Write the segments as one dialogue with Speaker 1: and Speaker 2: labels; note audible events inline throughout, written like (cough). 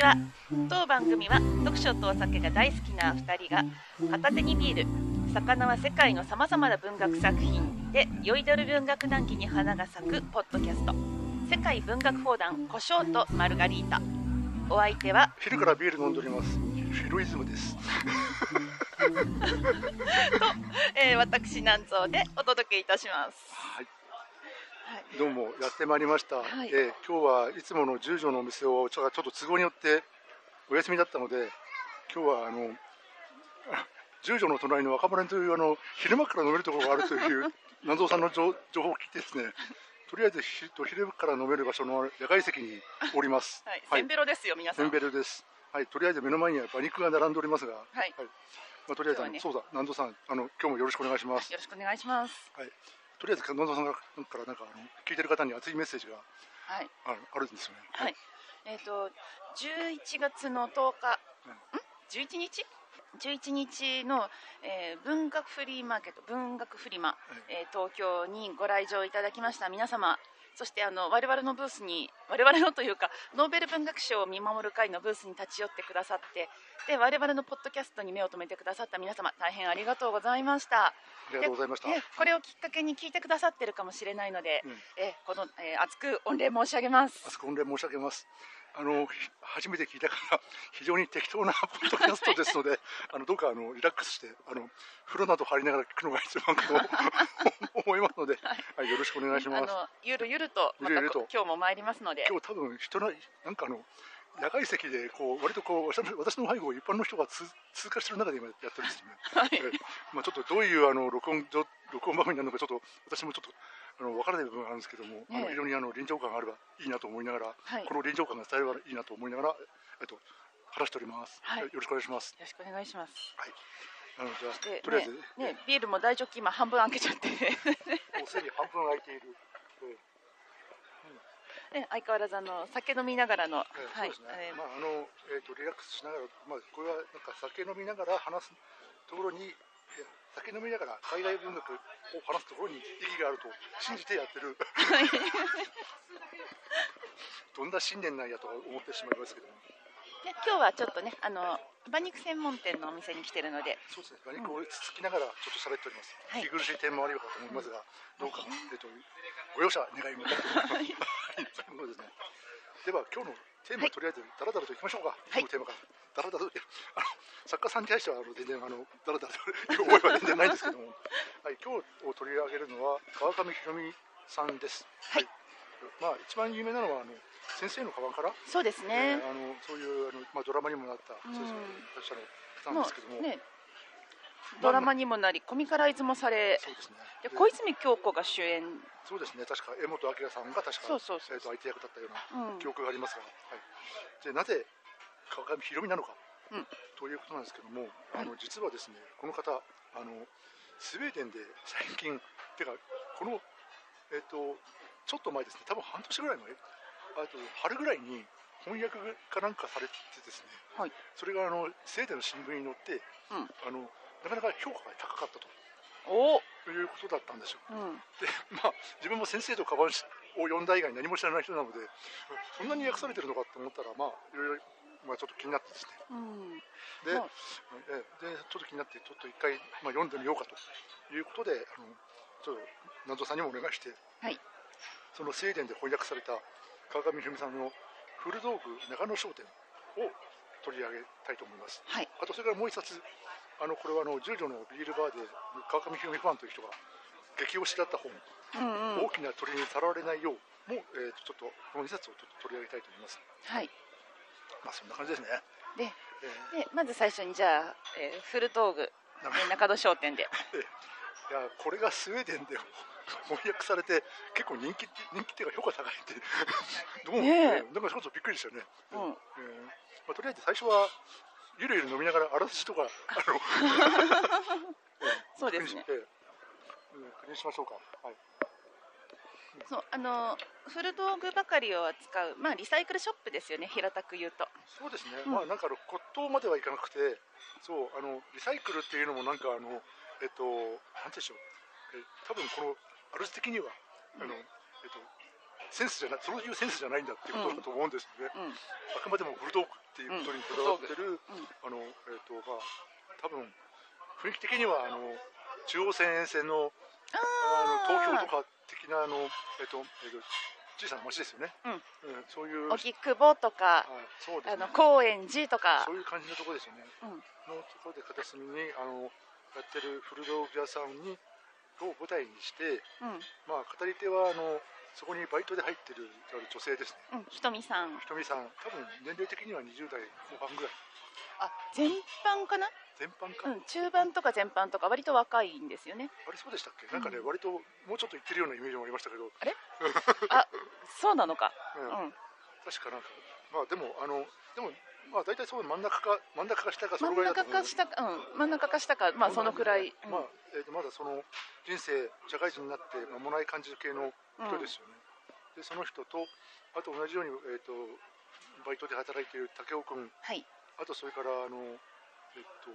Speaker 1: ちは。当番組は読書とお酒が大好きな2人が片手にビール魚は世界のさまざまな文学作品で酔いどる文学談義に花が咲くポッドキャスト。世界文学砲弾胡椒とマルガリータ。お相手は
Speaker 2: 昼からビール飲んでおります。フェロイズムです。(laughs)
Speaker 1: と、えー、私南蔵でお届けいたします。
Speaker 2: はいどうもやってまいりました、
Speaker 1: はい。
Speaker 2: えー今日はいつもの十条のお店をちょっと都合によってお休みだったので今日はあのあ (laughs) 十条の隣の若者というあの昼間から飲めるところがあるという (laughs) 南蔵さんの情情報を聞いてですねとりあえず昼から飲める場所の野外席におります。
Speaker 1: はい、
Speaker 2: はい。
Speaker 1: センベロですよ皆さ
Speaker 2: セ
Speaker 1: ん
Speaker 2: ンベルです。はい。とりあえず目の前には馬肉が並んでおりますが
Speaker 1: はい。
Speaker 2: まあ、とりあえず
Speaker 1: ね。
Speaker 2: そうだ。南蔵さんあの今日もよろしくお願いします。
Speaker 1: よろしくお願いします。
Speaker 2: はい、とりあえず南蔵さんからなんかあの聞いてる方に熱いメッセージが
Speaker 1: はい。
Speaker 2: ああるんですよね。
Speaker 1: はい。えっ、と11月の10日、
Speaker 2: うん。
Speaker 1: ん？11日？11日の、えー文学フリーマーケット文学フリマ、えー東京にご来場いただきました皆様そしてあの我々のブースに我々のというかノーベル文学賞を見守る会のブースに立ち寄ってくださってで我々のポッドキャストに目を留めてくださった皆様大変ありがとうございました
Speaker 2: ありがとうございました。
Speaker 1: でこれをきっかけに聞いてくださってるかもしれないので、
Speaker 2: うん
Speaker 1: えーこの、えー熱く御礼申し上げます
Speaker 2: あそこ御礼申し上げます。あのひ初めて聞いたから (laughs) 非常に適当なポッドキャストですので、(laughs) あのどうかあのリラックスしてあの風呂など入りながら聞くのが一番かと (laughs) 思いますので、はい、よろしくお願いします。
Speaker 1: あのゆるゆるとまた
Speaker 2: ゆるゆると。
Speaker 1: 今日も参りますので。
Speaker 2: 今日多分人のなんかあの野外席でこう割とこう私の背後を一般の人が通通過してる中で今やってるんですよね。
Speaker 1: はい。
Speaker 2: ええ。まあ、ちょっとどういうあの録音ど録音番組になるのかちょっと私もちょっとあの分からない部分があるんですけども、あ
Speaker 1: え。え
Speaker 2: の非常にあの臨場感があればいいなと思いながら、
Speaker 1: はい。
Speaker 2: この臨場感が伝えればいいなと思いながら、えっと、話しております、
Speaker 1: はい。
Speaker 2: よろしくお願いします。
Speaker 1: よろしくお願いします。
Speaker 2: はい、あのじゃあ
Speaker 1: で
Speaker 2: とりあえず、
Speaker 1: ねねビールも大ジョッキ今半分開けちゃって。
Speaker 2: もうすでに半分空いている、え
Speaker 1: ね相変わらずあの酒飲みながらの、
Speaker 2: ええ
Speaker 1: はい
Speaker 2: そうですね、
Speaker 1: えー
Speaker 2: まああのえっとリラックスしながら、まあ、これはなんか酒飲みながら話すところに酒飲みながら海外文学を話すところに意義があると信じてやってる。どんな信念なんやと思ってしまいますけども。
Speaker 1: ね今日はちょっとねあの馬肉専門店のお店に来てるので。
Speaker 2: そうですね。馬肉をつつきながらちょっと喋っております、
Speaker 1: はい。
Speaker 2: 息苦しい点もあるかと思いますが、どうか、えっと、ご容赦願いますはい。(laughs) ですね。では今日のテーマ、
Speaker 1: はい。
Speaker 2: とりあえずダラダラといきましょうか、
Speaker 1: い。
Speaker 2: 今日のテーマからダラダラとあの作家さんに対してはあの全然あのダラダラと覚えは全然ないんですけども、(laughs) はい、今日を取り上げるのは川上ひろみさんです。
Speaker 1: はい。
Speaker 2: まあ一番有名なのはあの先生のカバンから、
Speaker 1: そうです
Speaker 2: え
Speaker 1: ね
Speaker 2: ー、あのそういうあの、まあ、ドラマにもなった、
Speaker 1: うん。
Speaker 2: そうですね私の方なん
Speaker 1: も
Speaker 2: ですけども、
Speaker 1: うねドラマにもなりコミカライズもされ
Speaker 2: そうですね。
Speaker 1: で
Speaker 2: で
Speaker 1: 小泉京子が主演。
Speaker 2: そうですね、確か江本明さんが確か、
Speaker 1: そうそうそう。
Speaker 2: えー、と相手役だったような
Speaker 1: うん。
Speaker 2: 記憶がありますが、はい、でなぜ川上ひろみなのか、
Speaker 1: うん。
Speaker 2: ということなんですけども、あの実はですね、この方、あのスウェーデンで最近、てか、この、えっとちょっと前ですね、多分半年ぐらい前、あと春ぐらいに翻訳かなんかされてですね、
Speaker 1: はい。
Speaker 2: それがあのスウェーデンの新聞に載って、
Speaker 1: うん。
Speaker 2: あのなかなか評価が高かったと。
Speaker 1: お
Speaker 2: いうことだったんですよ。
Speaker 1: うん。
Speaker 2: でまあ、自分も先生とカバンを読んだ以外何も知らない人なのでそんなに訳されてるのかと思ったらまあいろいろ、まあ、ちょっと気になってですね。
Speaker 1: うん。
Speaker 2: で,、
Speaker 1: まあ。
Speaker 2: えでちょっと気になってちょっと一回、まあ、読んでみようかということであのちょっと南蔵さんにもお願いして
Speaker 1: はい。
Speaker 2: そのスウェーデンで翻訳された川上ひろみさんの「古道具中野商店」を取り上げたいと思います。
Speaker 1: はい。
Speaker 2: あとそれからもう一冊あのこれはあの十条のビールバーで川上ひろみファンという人が激推しだった本。
Speaker 1: うんうん。
Speaker 2: 大きな鳥にさらわれないようも、えーとちょっとこの2冊をちょっと取り上げたいと思います。
Speaker 1: はい
Speaker 2: まあそんな感じですね。
Speaker 1: で
Speaker 2: え
Speaker 1: でまず最初にじゃあ、えー、古道具中戸商店で。(laughs)
Speaker 2: いやこれがスウェーデンで (laughs) 翻訳されて結構人気人気っていうか評価高いって。(laughs) どうも、
Speaker 1: ね
Speaker 2: なんかちょっとびっくりですよね。
Speaker 1: うん。
Speaker 2: えーまあ、とりあえず最初はゆるゆる飲みながらあらすじとかあの
Speaker 1: そうですね。
Speaker 2: 確認しえーうん。確認しましょうか。はい。
Speaker 1: そうあの古道具ばかりを扱うまあリサイクルショップですよね。平たく言うと
Speaker 2: そうですね、
Speaker 1: うん。
Speaker 2: まあなんか骨董まではいかなくて、そうあのリサイクルっていうのもなんかあのえっとなんていうんでしょう、え多分この主的にはあの、えっとセンスじゃないそういうセンスじゃないんだっていうことだと思うんですよね、
Speaker 1: うん。
Speaker 2: あくまでもブルドッグっていうことにこだわってる、
Speaker 1: うん。
Speaker 2: あのえっ、とまあ多分雰囲気的にはあの中央線沿線のあの東京とか的なあのえっ、と,、えーと小さな町ですよね、
Speaker 1: うん。
Speaker 2: うんそういう、はい、
Speaker 1: 荻窪とか
Speaker 2: そうですね。
Speaker 1: あの高円寺とか。
Speaker 2: そういう感じのところですよね、
Speaker 1: うん。
Speaker 2: のところで片隅にあのやってる古道具屋さんにを舞台にして、
Speaker 1: うん。
Speaker 2: まあ、語り手はあのそこにバイトで入ってる女性ですね。
Speaker 1: うんひとみさん。
Speaker 2: ひとみさん。多分年齢的には20代後半ぐらい。
Speaker 1: あ全般かな？
Speaker 2: 全般か、
Speaker 1: うん中盤とか全般とか割と若いんですよね。
Speaker 2: あれそうでしたっけ、なんかね
Speaker 1: うん。
Speaker 2: 割ともうちょっと言ってるようなイメージもありましたけど、
Speaker 1: あそうなのか？
Speaker 2: うん。
Speaker 1: うん。
Speaker 2: 確かなんかまあでもあのでもまあ大体そう真ん中か真ん中か下かそ
Speaker 1: 真ん
Speaker 2: のぐらいだと思う
Speaker 1: 中か下かうん。真ん中か下かまあそのくらい。うん
Speaker 2: まあ、えーとまだその人生社会人になって間もない感じ系の人ですよね、でその人とあと同じように、えー、とバイトで働いている武雄君
Speaker 1: はい。
Speaker 2: あとそれからあのえっ、と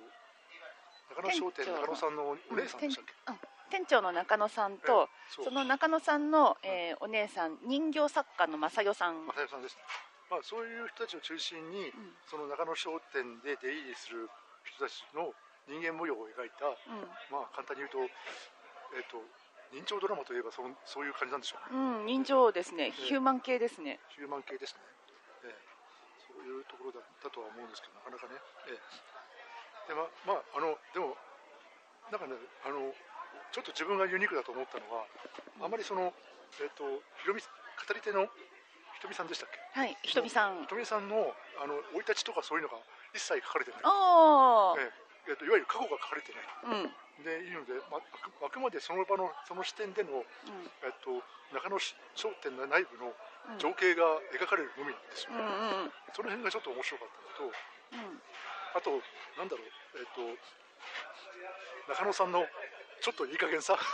Speaker 2: 中野商店中野さんのお姉さんでしたっけ、
Speaker 1: 店長の中野さんと
Speaker 2: そう。
Speaker 1: その中野さんのえーお姉さん人形作家の正代さん。
Speaker 2: 正代さんですね、まあ、そういう人たちを中心に、
Speaker 1: うん。
Speaker 2: その中野商店で出入りする人たちの人間模様を描いた、
Speaker 1: うん。
Speaker 2: まあ、簡単に言うと,、えっと人情ドラマといえばそんそういう感じなんでしょうね
Speaker 1: うん、人情ですね、ヒューマン系ですね。
Speaker 2: ヒューマン系ですね、ええ。そういうところだだとは思うんですけどなかなかね、ええでままああのでもなんかねあのちょっと自分がユニークだと思ったのはあまりそのえっ、とひろみ語り手のひとみさんでしたっけ？
Speaker 1: はい、ひとみさん。
Speaker 2: ひ。とみさんのあの生い立ちとかそういうのが一切書かれてない、
Speaker 1: ああ、
Speaker 2: えええっといわゆる過去が書かれてない。
Speaker 1: うん、
Speaker 2: でいいので、まあ、あくあくまでその場のその視点での、えっと、中野商店の内部の
Speaker 1: うん、
Speaker 2: 情景が描かれるのみなんですよ
Speaker 1: うん、
Speaker 2: ね、
Speaker 1: うん、
Speaker 2: その辺がちょっと面白かったのと
Speaker 1: うん、
Speaker 2: あとなんだろうえっ、と中野さんのちょっといい加減さ。(laughs)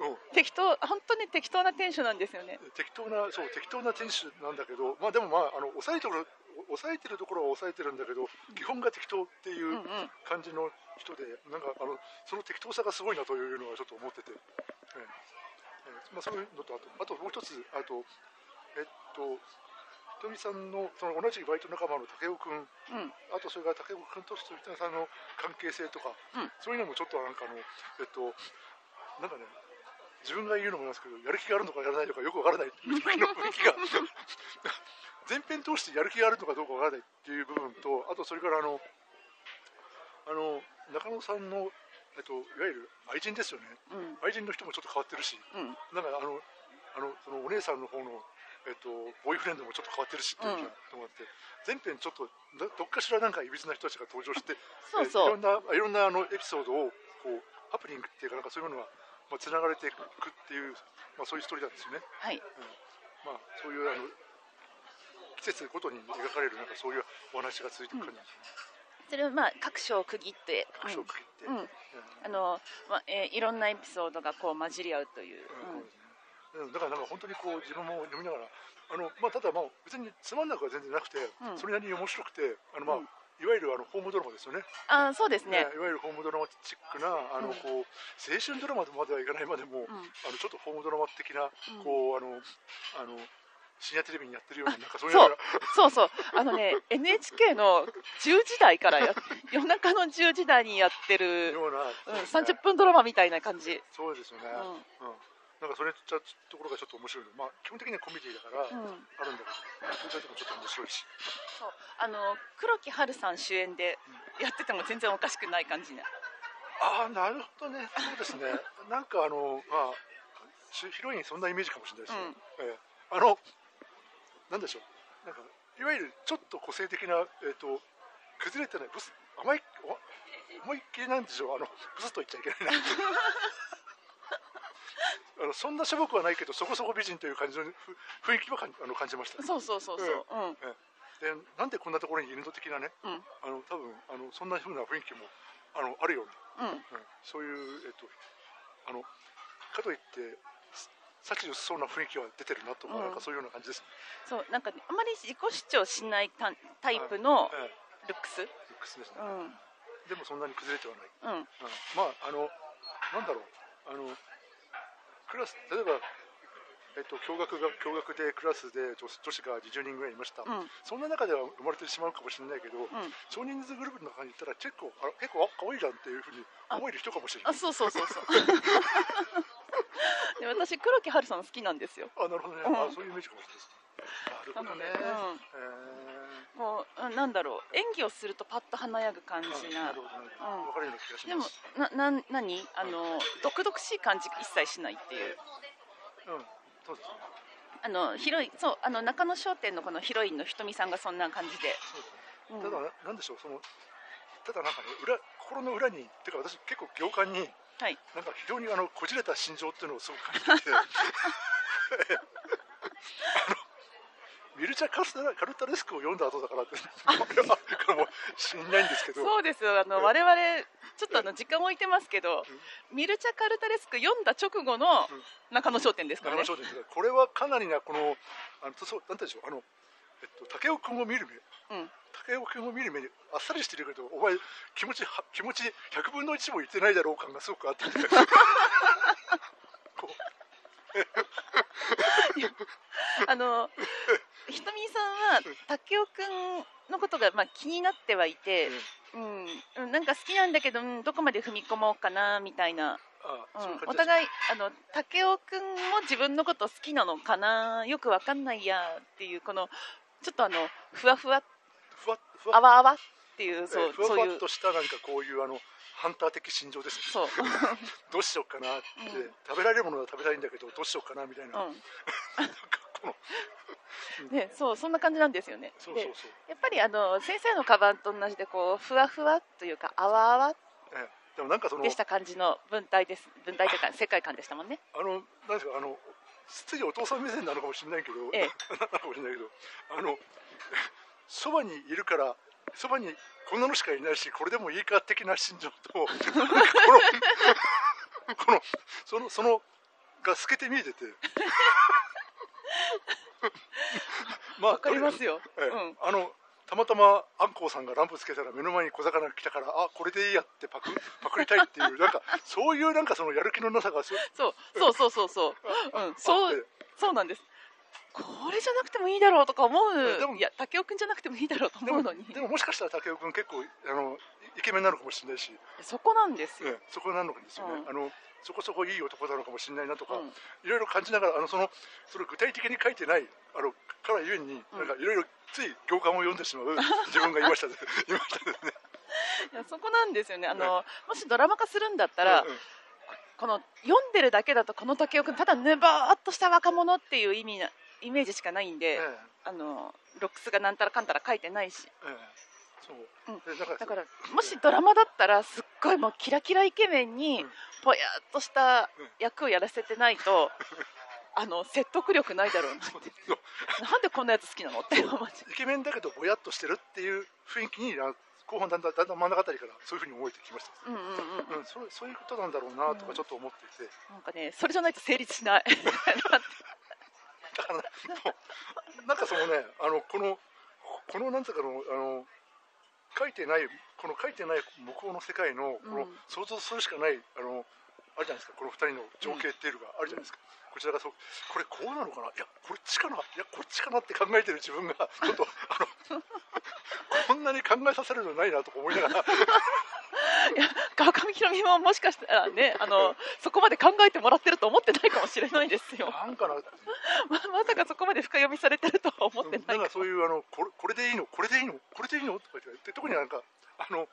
Speaker 2: うん。
Speaker 1: 適当、本当に適当な店主なんですよね。
Speaker 2: 適当なそう適当な店主なんだけどまあでもまああの抑えてる抑えてるところは抑えてるんだけど基本が適当ってい
Speaker 1: うん、う、
Speaker 2: うん。感じの人でなんかあのその適当さがすごいなというのはちょっと思ってて、ええ。ええ。まあ、そういうのとあとあともう一つあとえっとひとみさんのその同じバイト仲間の武雄君
Speaker 1: うん、
Speaker 2: あとそれから武雄君とひとみさんの関係性とか、
Speaker 1: うん。
Speaker 2: そういうのもちょっとなんかあのえっとなんかね自分が言うのもなんですけどやる気があるのかやらないのかよくわからない時の雰囲気が全編通してやる気があるのかどうかわからないっていう部分とあとそれからあのあの中野さんの、えっと、いわゆる愛人ですよね。
Speaker 1: うん、
Speaker 2: 愛人の人もちょっと変わってるし
Speaker 1: うん、
Speaker 2: なんかあのあのそのお姉さんの方の、えっと、ボーイフレンドもちょっと変わってるしっていう
Speaker 1: うん。
Speaker 2: のがあって、全編ちょっとどどっかしらなんかいびつな人たちが登場して
Speaker 1: そうそう。
Speaker 2: えいろんないろんなあのエピソードをこうハプニングっていうかなんかそういうものがまあつながれていくっていう、まあ、そういうストーリーなんですよね。
Speaker 1: はい、
Speaker 2: まあ、そういうあの季節ごとに描かれるなんかそういうお話が続いていく感じ。なん。
Speaker 1: それをまあ各章を区切って、
Speaker 2: 各区切って、
Speaker 1: うん、うん、
Speaker 2: うん。
Speaker 1: あの、まあ、えーいろんなエピソードがこう混じり合うという。
Speaker 2: うんだからなんか本当にこう自分も読みながらあの、まあ、ただまあ別につまんなくは全然なくて、
Speaker 1: うん。
Speaker 2: それなりに面白くてあの、まあ
Speaker 1: うん。
Speaker 2: いわゆるあのホームドラマですよね。
Speaker 1: あー、そうですね。
Speaker 2: いわゆるホームドラマチックなあの、
Speaker 1: うん。
Speaker 2: こう青春ドラマまではいかないまでも、
Speaker 1: うん、
Speaker 2: あのちょっとホームドラマ的な、
Speaker 1: うん。
Speaker 2: こうあのあの深夜テレビにやってるようななんかそう
Speaker 1: そう。そう、あのね、(laughs) NHK の10時台からや、(laughs) 夜中の10時台にやってる。
Speaker 2: ような、
Speaker 1: うん、
Speaker 2: そうですね
Speaker 1: 30分ドラマみたいな感じ。
Speaker 2: そうですよね、
Speaker 1: う
Speaker 2: うんなんかそれちゃところがちょっと面白いの。まあ基本的にはコメディだから、
Speaker 1: ん、うん、
Speaker 2: あるんだけどそれでもちょっと面白いし。
Speaker 1: そう、あの黒木華さん主演でやってても全然おかしくない感じね。
Speaker 2: ああなるほどね。そうですね。(laughs) なんかあのまあ主ヒロインそんなイメージかもしれないですね、ええ。あのなんでしょう。なんかいわゆるちょっと個性的なえっ、と崩れてないブス甘いお思いっきりなんでしょう。あのブスと言っちゃいけないな (laughs) (laughs) あのそんなしょぼくはないけどそこそこ美人という感じのふ雰囲気はかんあの感じました
Speaker 1: そうそうそうそう。うん、
Speaker 2: でなんでこんなところにいるの的なね。
Speaker 1: うん、
Speaker 2: あの多分あのそんな風な雰囲気もあのあるような。
Speaker 1: うん、
Speaker 2: うん、そういう、えっと、あのかといって幸薄そうな雰囲気は出てるなとか、
Speaker 1: う。ん。
Speaker 2: なんかそういうような感じですね、
Speaker 1: そう、なんか、ね、あまり自己主張しないタタイプの
Speaker 2: ええ
Speaker 1: ルックス？
Speaker 2: ルックスですね、
Speaker 1: うん、
Speaker 2: でもそんなに崩れてはない、
Speaker 1: うん、
Speaker 2: うん、まああのなんだろう。あのラス例えば、えっと、共学が共学でクラスで女女子が20人ぐらいいました、
Speaker 1: うん。
Speaker 2: そんな中では生まれてしまうかもしれないけど、
Speaker 1: うん。
Speaker 2: 少人数グループの中にいたら結構あら結構あ可愛いじゃんっていうふうに思える人かもしれない。
Speaker 1: あそうそうそうそう。(laughs) で私黒木華さん好きなんですよ。
Speaker 2: あなるほどね、
Speaker 1: うん。
Speaker 2: あそういうイメージかもしれないなるほどね、
Speaker 1: うん。
Speaker 2: え
Speaker 1: もううんなんだろう演技をするとパッと華やぐ感じ
Speaker 2: ー、
Speaker 1: なうん。でもなな何？あの毒々しい感じ一切しないっていう。
Speaker 2: うん。そうですね。
Speaker 1: あのヒロインそうあの中野商店のこのヒロインのひとみさんがそんな感じで、
Speaker 2: ただななんでしょうそのただなんかね裏心の裏にてか私結構行間に
Speaker 1: はい。
Speaker 2: なんか非常にあのこじれた心情っていうのをすごく感じてて。あ (laughs) の (laughs) ミルチャカルタカルタレスクを読んだ後だからってかもしんないんですけど。
Speaker 1: そうですよ。あの我々ちょっとあの時間置いてますけど、ミルチャカルタレスク読んだ直後の中野商店ですからね。
Speaker 2: 長野、商店です。がこれはかなりなこのあのそうなんて言うんでしょうあのえっと武雄君を見る目。
Speaker 1: うん、
Speaker 2: 武雄君を見る目にあっさりしてるけどお前気持ちは気持ち100分の1も言ってないだろう感がすごくあって。(laughs) こ
Speaker 1: あのひとみさんは武雄くんのことがまあ気になってはいて、うん。うん、なんか好きなんだけど、うん、どこまで踏み込もうかなみたいな、
Speaker 2: うあそう
Speaker 1: ん、お互いあの武雄くんも自分のこと好きなのかなよくわかんないやっていうこのちょっとあのふわふわ
Speaker 2: ふわふわ
Speaker 1: あわあわっていうそう
Speaker 2: えーふわふわっ
Speaker 1: そういう。
Speaker 2: としたなんかこういうあのハンター的心情ですね。
Speaker 1: そう、(laughs)
Speaker 2: どうしようかなって、
Speaker 1: うん。
Speaker 2: 食べられるものは食べたいんだけどどうしようかなみたいな、
Speaker 1: うん。(laughs) ね、そうそんな感じなんですよね。で
Speaker 2: そうそうそう、
Speaker 1: やっぱりあの先生のカバンと同じでこうふわふわというかあわあわ
Speaker 2: え。ーでもなんかその
Speaker 1: でした感じの文体です。文体というか (laughs) 世界観でしたもんね。
Speaker 2: あのなんですかあのついお父さん目線なのかもしれないけど、
Speaker 1: ええ。
Speaker 2: なのかもしれないけどあのそばにいるからそばにこんなのしかいないしこれでもいいか的な心情と (laughs) このこのそのそのが透けて見えてて (laughs) まあ
Speaker 1: わかりますよ。
Speaker 2: ええ
Speaker 1: うん。
Speaker 2: あのたまたまあんこうさんがランプつけたら目の前に小魚が来たからあこれでいいやってパクパクりたいっていうなんかそういうなんかそのやる気のなさがす
Speaker 1: そうそうそうそうそう。うん。そうそうなんです。これじゃなくてもいいだろうとか思
Speaker 2: えでも
Speaker 1: う。いや武雄くんじゃなくてもいいだろうと思うのに。
Speaker 2: でももしかしたら武雄君結構あのイケメンなのかもしれないし、
Speaker 1: そこなんですよ。
Speaker 2: ええそこなのかですよね、
Speaker 1: うん
Speaker 2: あのそこそこいい男なのかもしれないなとか、
Speaker 1: うん
Speaker 2: いろいろ感じながらあのそのそれ具体的に書いてないあのからゆえに、
Speaker 1: うん
Speaker 2: なんかいろいろつい行間を読んでしまう自分がいましたね (laughs) いましたですね。
Speaker 1: いやそこなんですよね。あのもしドラマ化するんだったら
Speaker 2: うんうん
Speaker 1: この読んでるだけだとこの武雄くんただぬばーっとした若者っていう意味なイメージしかないんで、
Speaker 2: え
Speaker 1: あのロックスがなんたらかんたら書いてないし。
Speaker 2: そう、
Speaker 1: うん。
Speaker 2: でだから
Speaker 1: だからもしドラマだったらすっごいもうキラキライケメンに
Speaker 2: うん。
Speaker 1: ぽやっとした
Speaker 2: うん。
Speaker 1: 役をやらせてないと (laughs) あの説得力ないだろうなって。(laughs) なんでこんなやつ好きなの？って思っちゃ
Speaker 2: イケメンだけどぼやっとしてるっていう雰囲気にあ後半だんだんだんだん真ん中あたりからそういうふうに思えてきました、
Speaker 1: ううんうんうん。
Speaker 2: うん、それそういうことなんだろうなと
Speaker 1: うん
Speaker 2: かちょっと思っていて、
Speaker 1: なんかねそれじゃないと成立しない。
Speaker 2: だ (laughs) からねなんかそのねあのこのこのなんつうかのあの書いてないこの書いてない向こうの世界のこの
Speaker 1: うん
Speaker 2: 想像するしかないあのあるじゃないですか。この二人の情景っていうのがあるじゃないですか、こちらがそうこれこうなのかな？いやこっちかな？いやこっちかなって考えてる自分がちょっとあのこんなに考えさせるのないなとか思いながら
Speaker 1: いや川上ひろみももしかしたらねあのそこまで考えてもらってると思ってないかもしれないですよ。
Speaker 2: なんかな。
Speaker 1: ままさかそこまで深読みされてるとは思ってないか
Speaker 2: なんかそういうあのこれこれでいいの？これでいいの？これでいいの？とか言って特になんかあの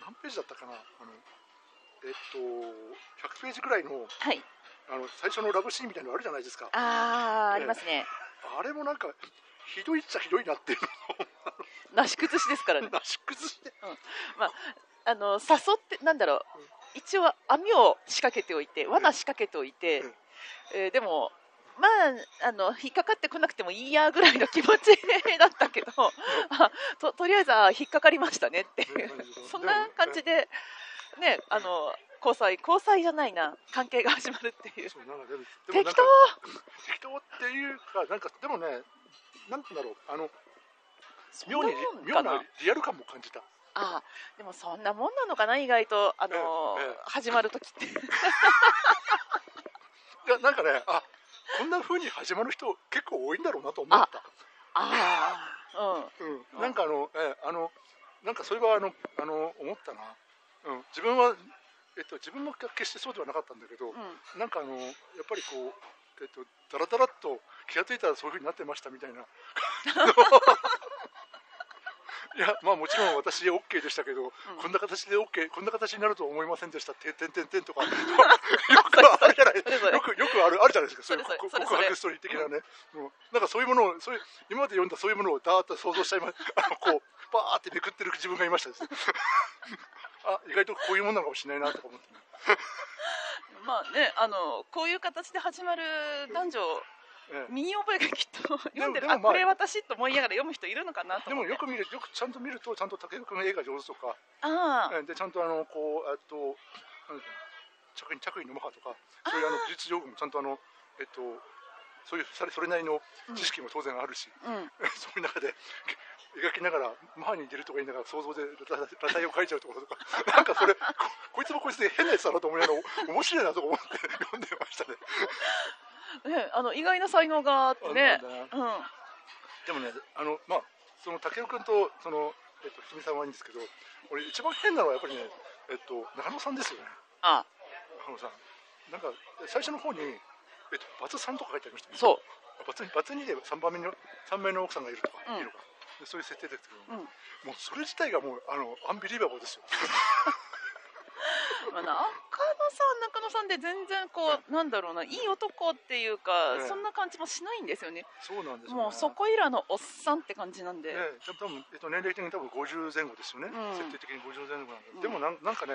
Speaker 2: 何ページだったかな？あのえっと100ページぐらいの
Speaker 1: はい。
Speaker 2: あの最初のラブシーンみたいなのあるじゃないですか。
Speaker 1: あーありますね。
Speaker 2: あれもなんかひどいっちゃひどいなっていう (laughs)
Speaker 1: なし崩しですからね。
Speaker 2: の (laughs) をなし崩して
Speaker 1: あの誘ってなんだろう。一応網を仕掛けておいて罠仕掛けておいて、
Speaker 2: うん。
Speaker 1: えーでもまああの引っかかってこなくてもいいやぐらいの気持ちだったけどあととりあえずあ引っかかりましたねっていうそんな感じでねあの交際交際じゃないな関係が始まるっていう。適
Speaker 2: か
Speaker 1: 当！
Speaker 2: 適当っていうかなんかでもねなんだろうあの妙に妙なリアル感も感じた
Speaker 1: あでもそんなもんなのかな意外とあの、
Speaker 2: ええええ。
Speaker 1: 始まる時って。(laughs)
Speaker 2: いやなんかねあこんな風に始まる人結構多いんだろうなと思った。
Speaker 1: ああ
Speaker 2: うん、なんかあの、えあの、なんかそれはあの、あの、思ったな。うん、自分は、えっと、自分も決してそうではなかったんだけど、
Speaker 1: うん。うん
Speaker 2: なんかあの、やっぱりこう、えっと、だらだらっと気がついたらそういう風になってましたみたいな。(laughs) いや、まあもちろん私 OK でしたけど、こんな形で OK、こんな形になるとは思いませんでした。って、てんてんてんとか、(laughs) よくあるじゃない。よく、よくある、あるじゃないですか、そういう告白ストーリー的なね。うん。なんかそういうものを、そういう、今まで読んだそういうものをだーっと想像しちゃいま、あの、こう、バーってめくってる自分がいましたです。ね。(laughs) あ、意外とこういうものなのかもしれないなとか思って。ね。(laughs)
Speaker 1: まあねあのこういう形で始まる男女
Speaker 2: ええ
Speaker 1: 身に覚えがきっと読んでる
Speaker 2: まあ
Speaker 1: あこれ私と思いながら読む人いるのかなと
Speaker 2: でもよく見る、よくちゃんと見ると、ちゃんと武井君が絵が上手とか、
Speaker 1: あ
Speaker 2: でちゃんとあのこうえっと着衣着衣のマハとかそういうあの技術用具もちゃんとあのえっとそういうそれそれなりの知識も当然あるし、
Speaker 1: うん。(laughs)
Speaker 2: そういう中で描きながらマハに出るとか言いながら想像で裸裸体を描いちゃうところとか (laughs) なんかそれここいつもこいつで変なやつだなと思いながらお面白いなとか思って読んでましたね。
Speaker 1: ねあの意外な才能があってね。うん
Speaker 2: でもねあのまあその武雄君とそのえっとひみさんはいいんですけど俺一番変なのはやっぱりねえっと中野さんですよね。
Speaker 1: あ。
Speaker 2: あのさなんか最初の方に、えっと、バツ3とか書いてありましたね。
Speaker 1: そう。
Speaker 2: バツバツ2で3番目の3名の奥さんがいるとか、
Speaker 1: うん。
Speaker 2: いるのか。でそういう設定ですけど、
Speaker 1: うん。
Speaker 2: もうそれ自体がもうあのアンビリーバボーですよ。(laughs)
Speaker 1: まあ、中野さん中野さんで全然こう、なんだろうないい男っていうか、
Speaker 2: ええ。
Speaker 1: そんな感じもしないんですよね。
Speaker 2: そうなんですよ、ね。
Speaker 1: もうそこいらのおっさんって感じなんで、
Speaker 2: ね、多分えっと年齢的に多分50前後ですよね。
Speaker 1: うん。
Speaker 2: 設定的に50前後なんで、
Speaker 1: うん。
Speaker 2: でもなんなんかね。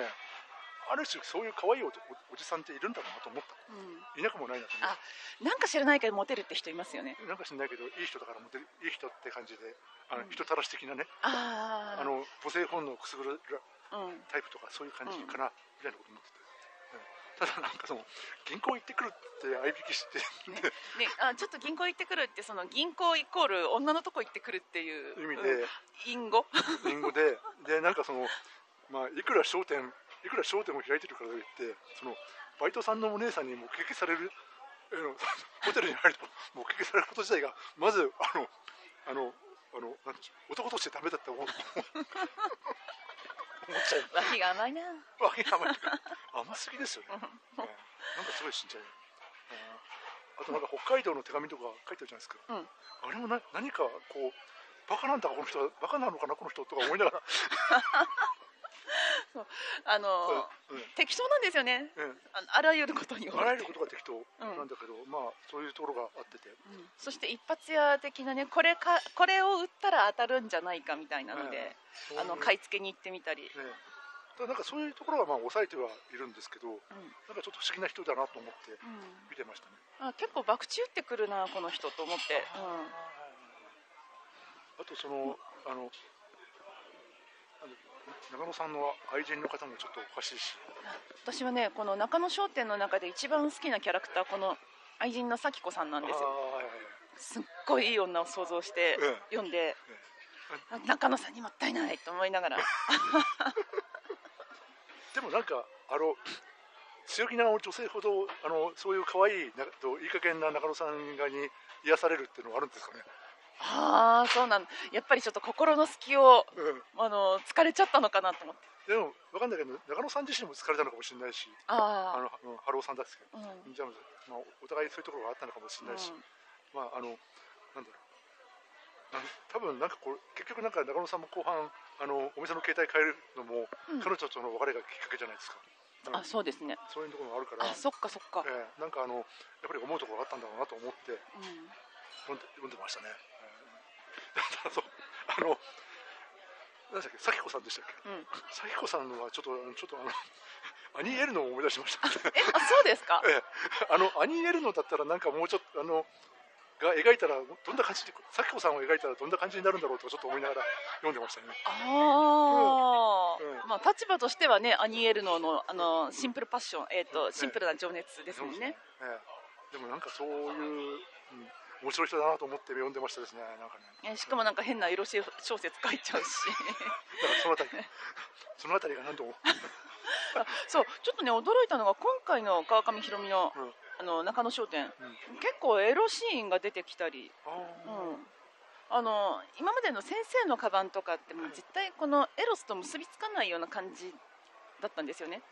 Speaker 2: ある種そういう可愛いおおおじさんっているんだろうなと思った。
Speaker 1: うん。
Speaker 2: いなくもないなと思っ
Speaker 1: あなんか知らないけどモテるって人いますよね。
Speaker 2: たなんか知んないけどいい人だからモテるいい人って感じであの、
Speaker 1: うん。
Speaker 2: 人たらし的なね。
Speaker 1: あ
Speaker 2: の母性本能をくすぐる
Speaker 1: うん。
Speaker 2: タイプとかそういう感じかな、みたいなこと思ってて、うん。ただなんかその銀行行ってくるって合いびきして、
Speaker 1: ねあちょっと銀行行ってくるってその銀行イコール女のとこ行ってくるっていう
Speaker 2: 意味で、
Speaker 1: うん隠語？
Speaker 2: リンゴで。でなんかそのまあいくら商店いくら商店を開いてるからといってそのバイトさんのお姉さんに目撃されるホテルに入ると目撃されること自体がまずあのあのあの男としてダメだって思う思っちゃう
Speaker 1: 脇が甘いな。
Speaker 2: わけが甘い。甘すぎですよね、ね。なんかすごい信じちゃう、うん。あとなんか北海道の手紙とか書いてるじゃないですか、
Speaker 1: うん。
Speaker 2: あれもな何かこうバカなんだこの人はバカなのかなこの人とか思いながら、(laughs)
Speaker 1: あの、
Speaker 2: うんうん。
Speaker 1: 適当なんですよね。
Speaker 2: うん。
Speaker 1: あのあらゆることに
Speaker 2: あらゆることが適当なんだけど、まあそういうところがあってて、
Speaker 1: うん。そして一発屋的なねこれかこれを売ったら当たるんじゃないかみたいなので、あの買い付けに行ってみたり、
Speaker 2: ね。ただなんかそういうところはまあ抑えてはいるんですけど、
Speaker 1: うん。
Speaker 2: なんかちょっと不思議な人だなと思って
Speaker 1: うん。
Speaker 2: 見てましたね。
Speaker 1: あ結構博打打ってくるなこの人と思って、
Speaker 2: あとそのあのあの長野さんの愛人の方もちょっとおかしいし、
Speaker 1: 私はねこの中野商店の中で一番好きなキャラクターこの愛人の咲子さんなんですよ。
Speaker 2: はいはいはい。
Speaker 1: すっごいいい女を想像して
Speaker 2: ええ。
Speaker 1: 読んで、あ中野さんにもったいないと思いながら。(laughs)
Speaker 2: でもなんかあの強気な女性ほどあのそういう可愛いなといい加減な中野さんがに癒されるっていうのはあるんですかね。
Speaker 1: ああそうなんやっぱりちょっと心の隙を
Speaker 2: うん。
Speaker 1: あの疲れちゃったのかなと思って。
Speaker 2: でも分かんないけど中野さん自身も疲れたのかもしれないしあ
Speaker 1: あ
Speaker 2: のうんハローさんだっすけ？
Speaker 1: うん。
Speaker 2: じゃあ、まあ、お互いそういうところがあったのかもしれないし、まああのなんだろう。多分なんかこう結局なんか中野さんも後半あのお店の携帯変えるのも、
Speaker 1: うん。
Speaker 2: 彼女との別れがきっかけじゃないですか、うん
Speaker 1: あそうですね。
Speaker 2: そういうところがあるから
Speaker 1: あそっかそっか、
Speaker 2: ええなんかあのやっぱり思うところがあったんだろうなと思って
Speaker 1: うん。
Speaker 2: 読んでましたね、ええだそうあの何でしたっけ咲子さんでしたっけ？
Speaker 1: うん。
Speaker 2: 咲子さんのはちょっとちょっとあの (laughs) アニーエルノを思い出しました。
Speaker 1: えあそうですか？(laughs)
Speaker 2: ええ、あのアニーエルノだったらなんかもうちょっとあのが描いたらどんな感じで咲子さんを描いたらどんな感じになるんだろうとかちょっと思いながら読んでましたね。
Speaker 1: ああ、
Speaker 2: うん。
Speaker 1: まあ立場としてはねアニエルノのあのシンプルパッションえっ、とシンプルな情熱ですもんね。
Speaker 2: ええ、でもなんかそういう、うん、面白い人だなと思って読んでましたですね。なんかね。
Speaker 1: えしかもなんか変なエロ小説書いちゃうし。
Speaker 2: だからそのあたり。そのあたりが何と。も、
Speaker 1: あそうちょっとね驚いたのが今回の川上弘美の
Speaker 2: うん。
Speaker 1: あの中野商店。
Speaker 2: うん。
Speaker 1: 結構エロシーンが出てきたり、うん、あの今までの先生のカバンとかってもう絶対このエロスと結びつかないような感じだったんですよね、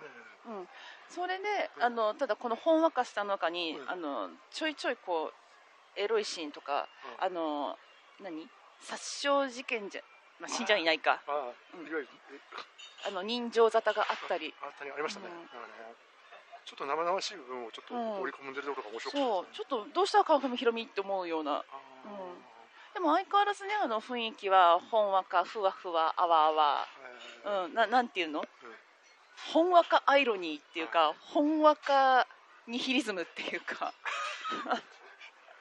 Speaker 2: え
Speaker 1: うん、それで
Speaker 2: うん
Speaker 1: あのただこのほんわかした中に、
Speaker 2: うん。
Speaker 1: あのちょいちょいこうエロいシーンとか、
Speaker 2: うん。
Speaker 1: あの何？殺傷事件じゃ、まあ、死んじゃいないか。
Speaker 2: ー。あ
Speaker 1: の人情沙汰があったり。
Speaker 2: あったにありましたね、
Speaker 1: うん。
Speaker 2: ねちょっと生々しい部分をちょっと
Speaker 1: うん
Speaker 2: 織り込んでるところが面白か
Speaker 1: そう
Speaker 2: ったですね、
Speaker 1: ちょっとどうした川上宏美って思うような。うん。でも相変わらずねあの雰囲気はほんわかふわふわあわあわ。
Speaker 2: えー。
Speaker 1: うん、ななんていうの、ほんわかアイロニーっていうか、ほんわかニヒリズムっていうか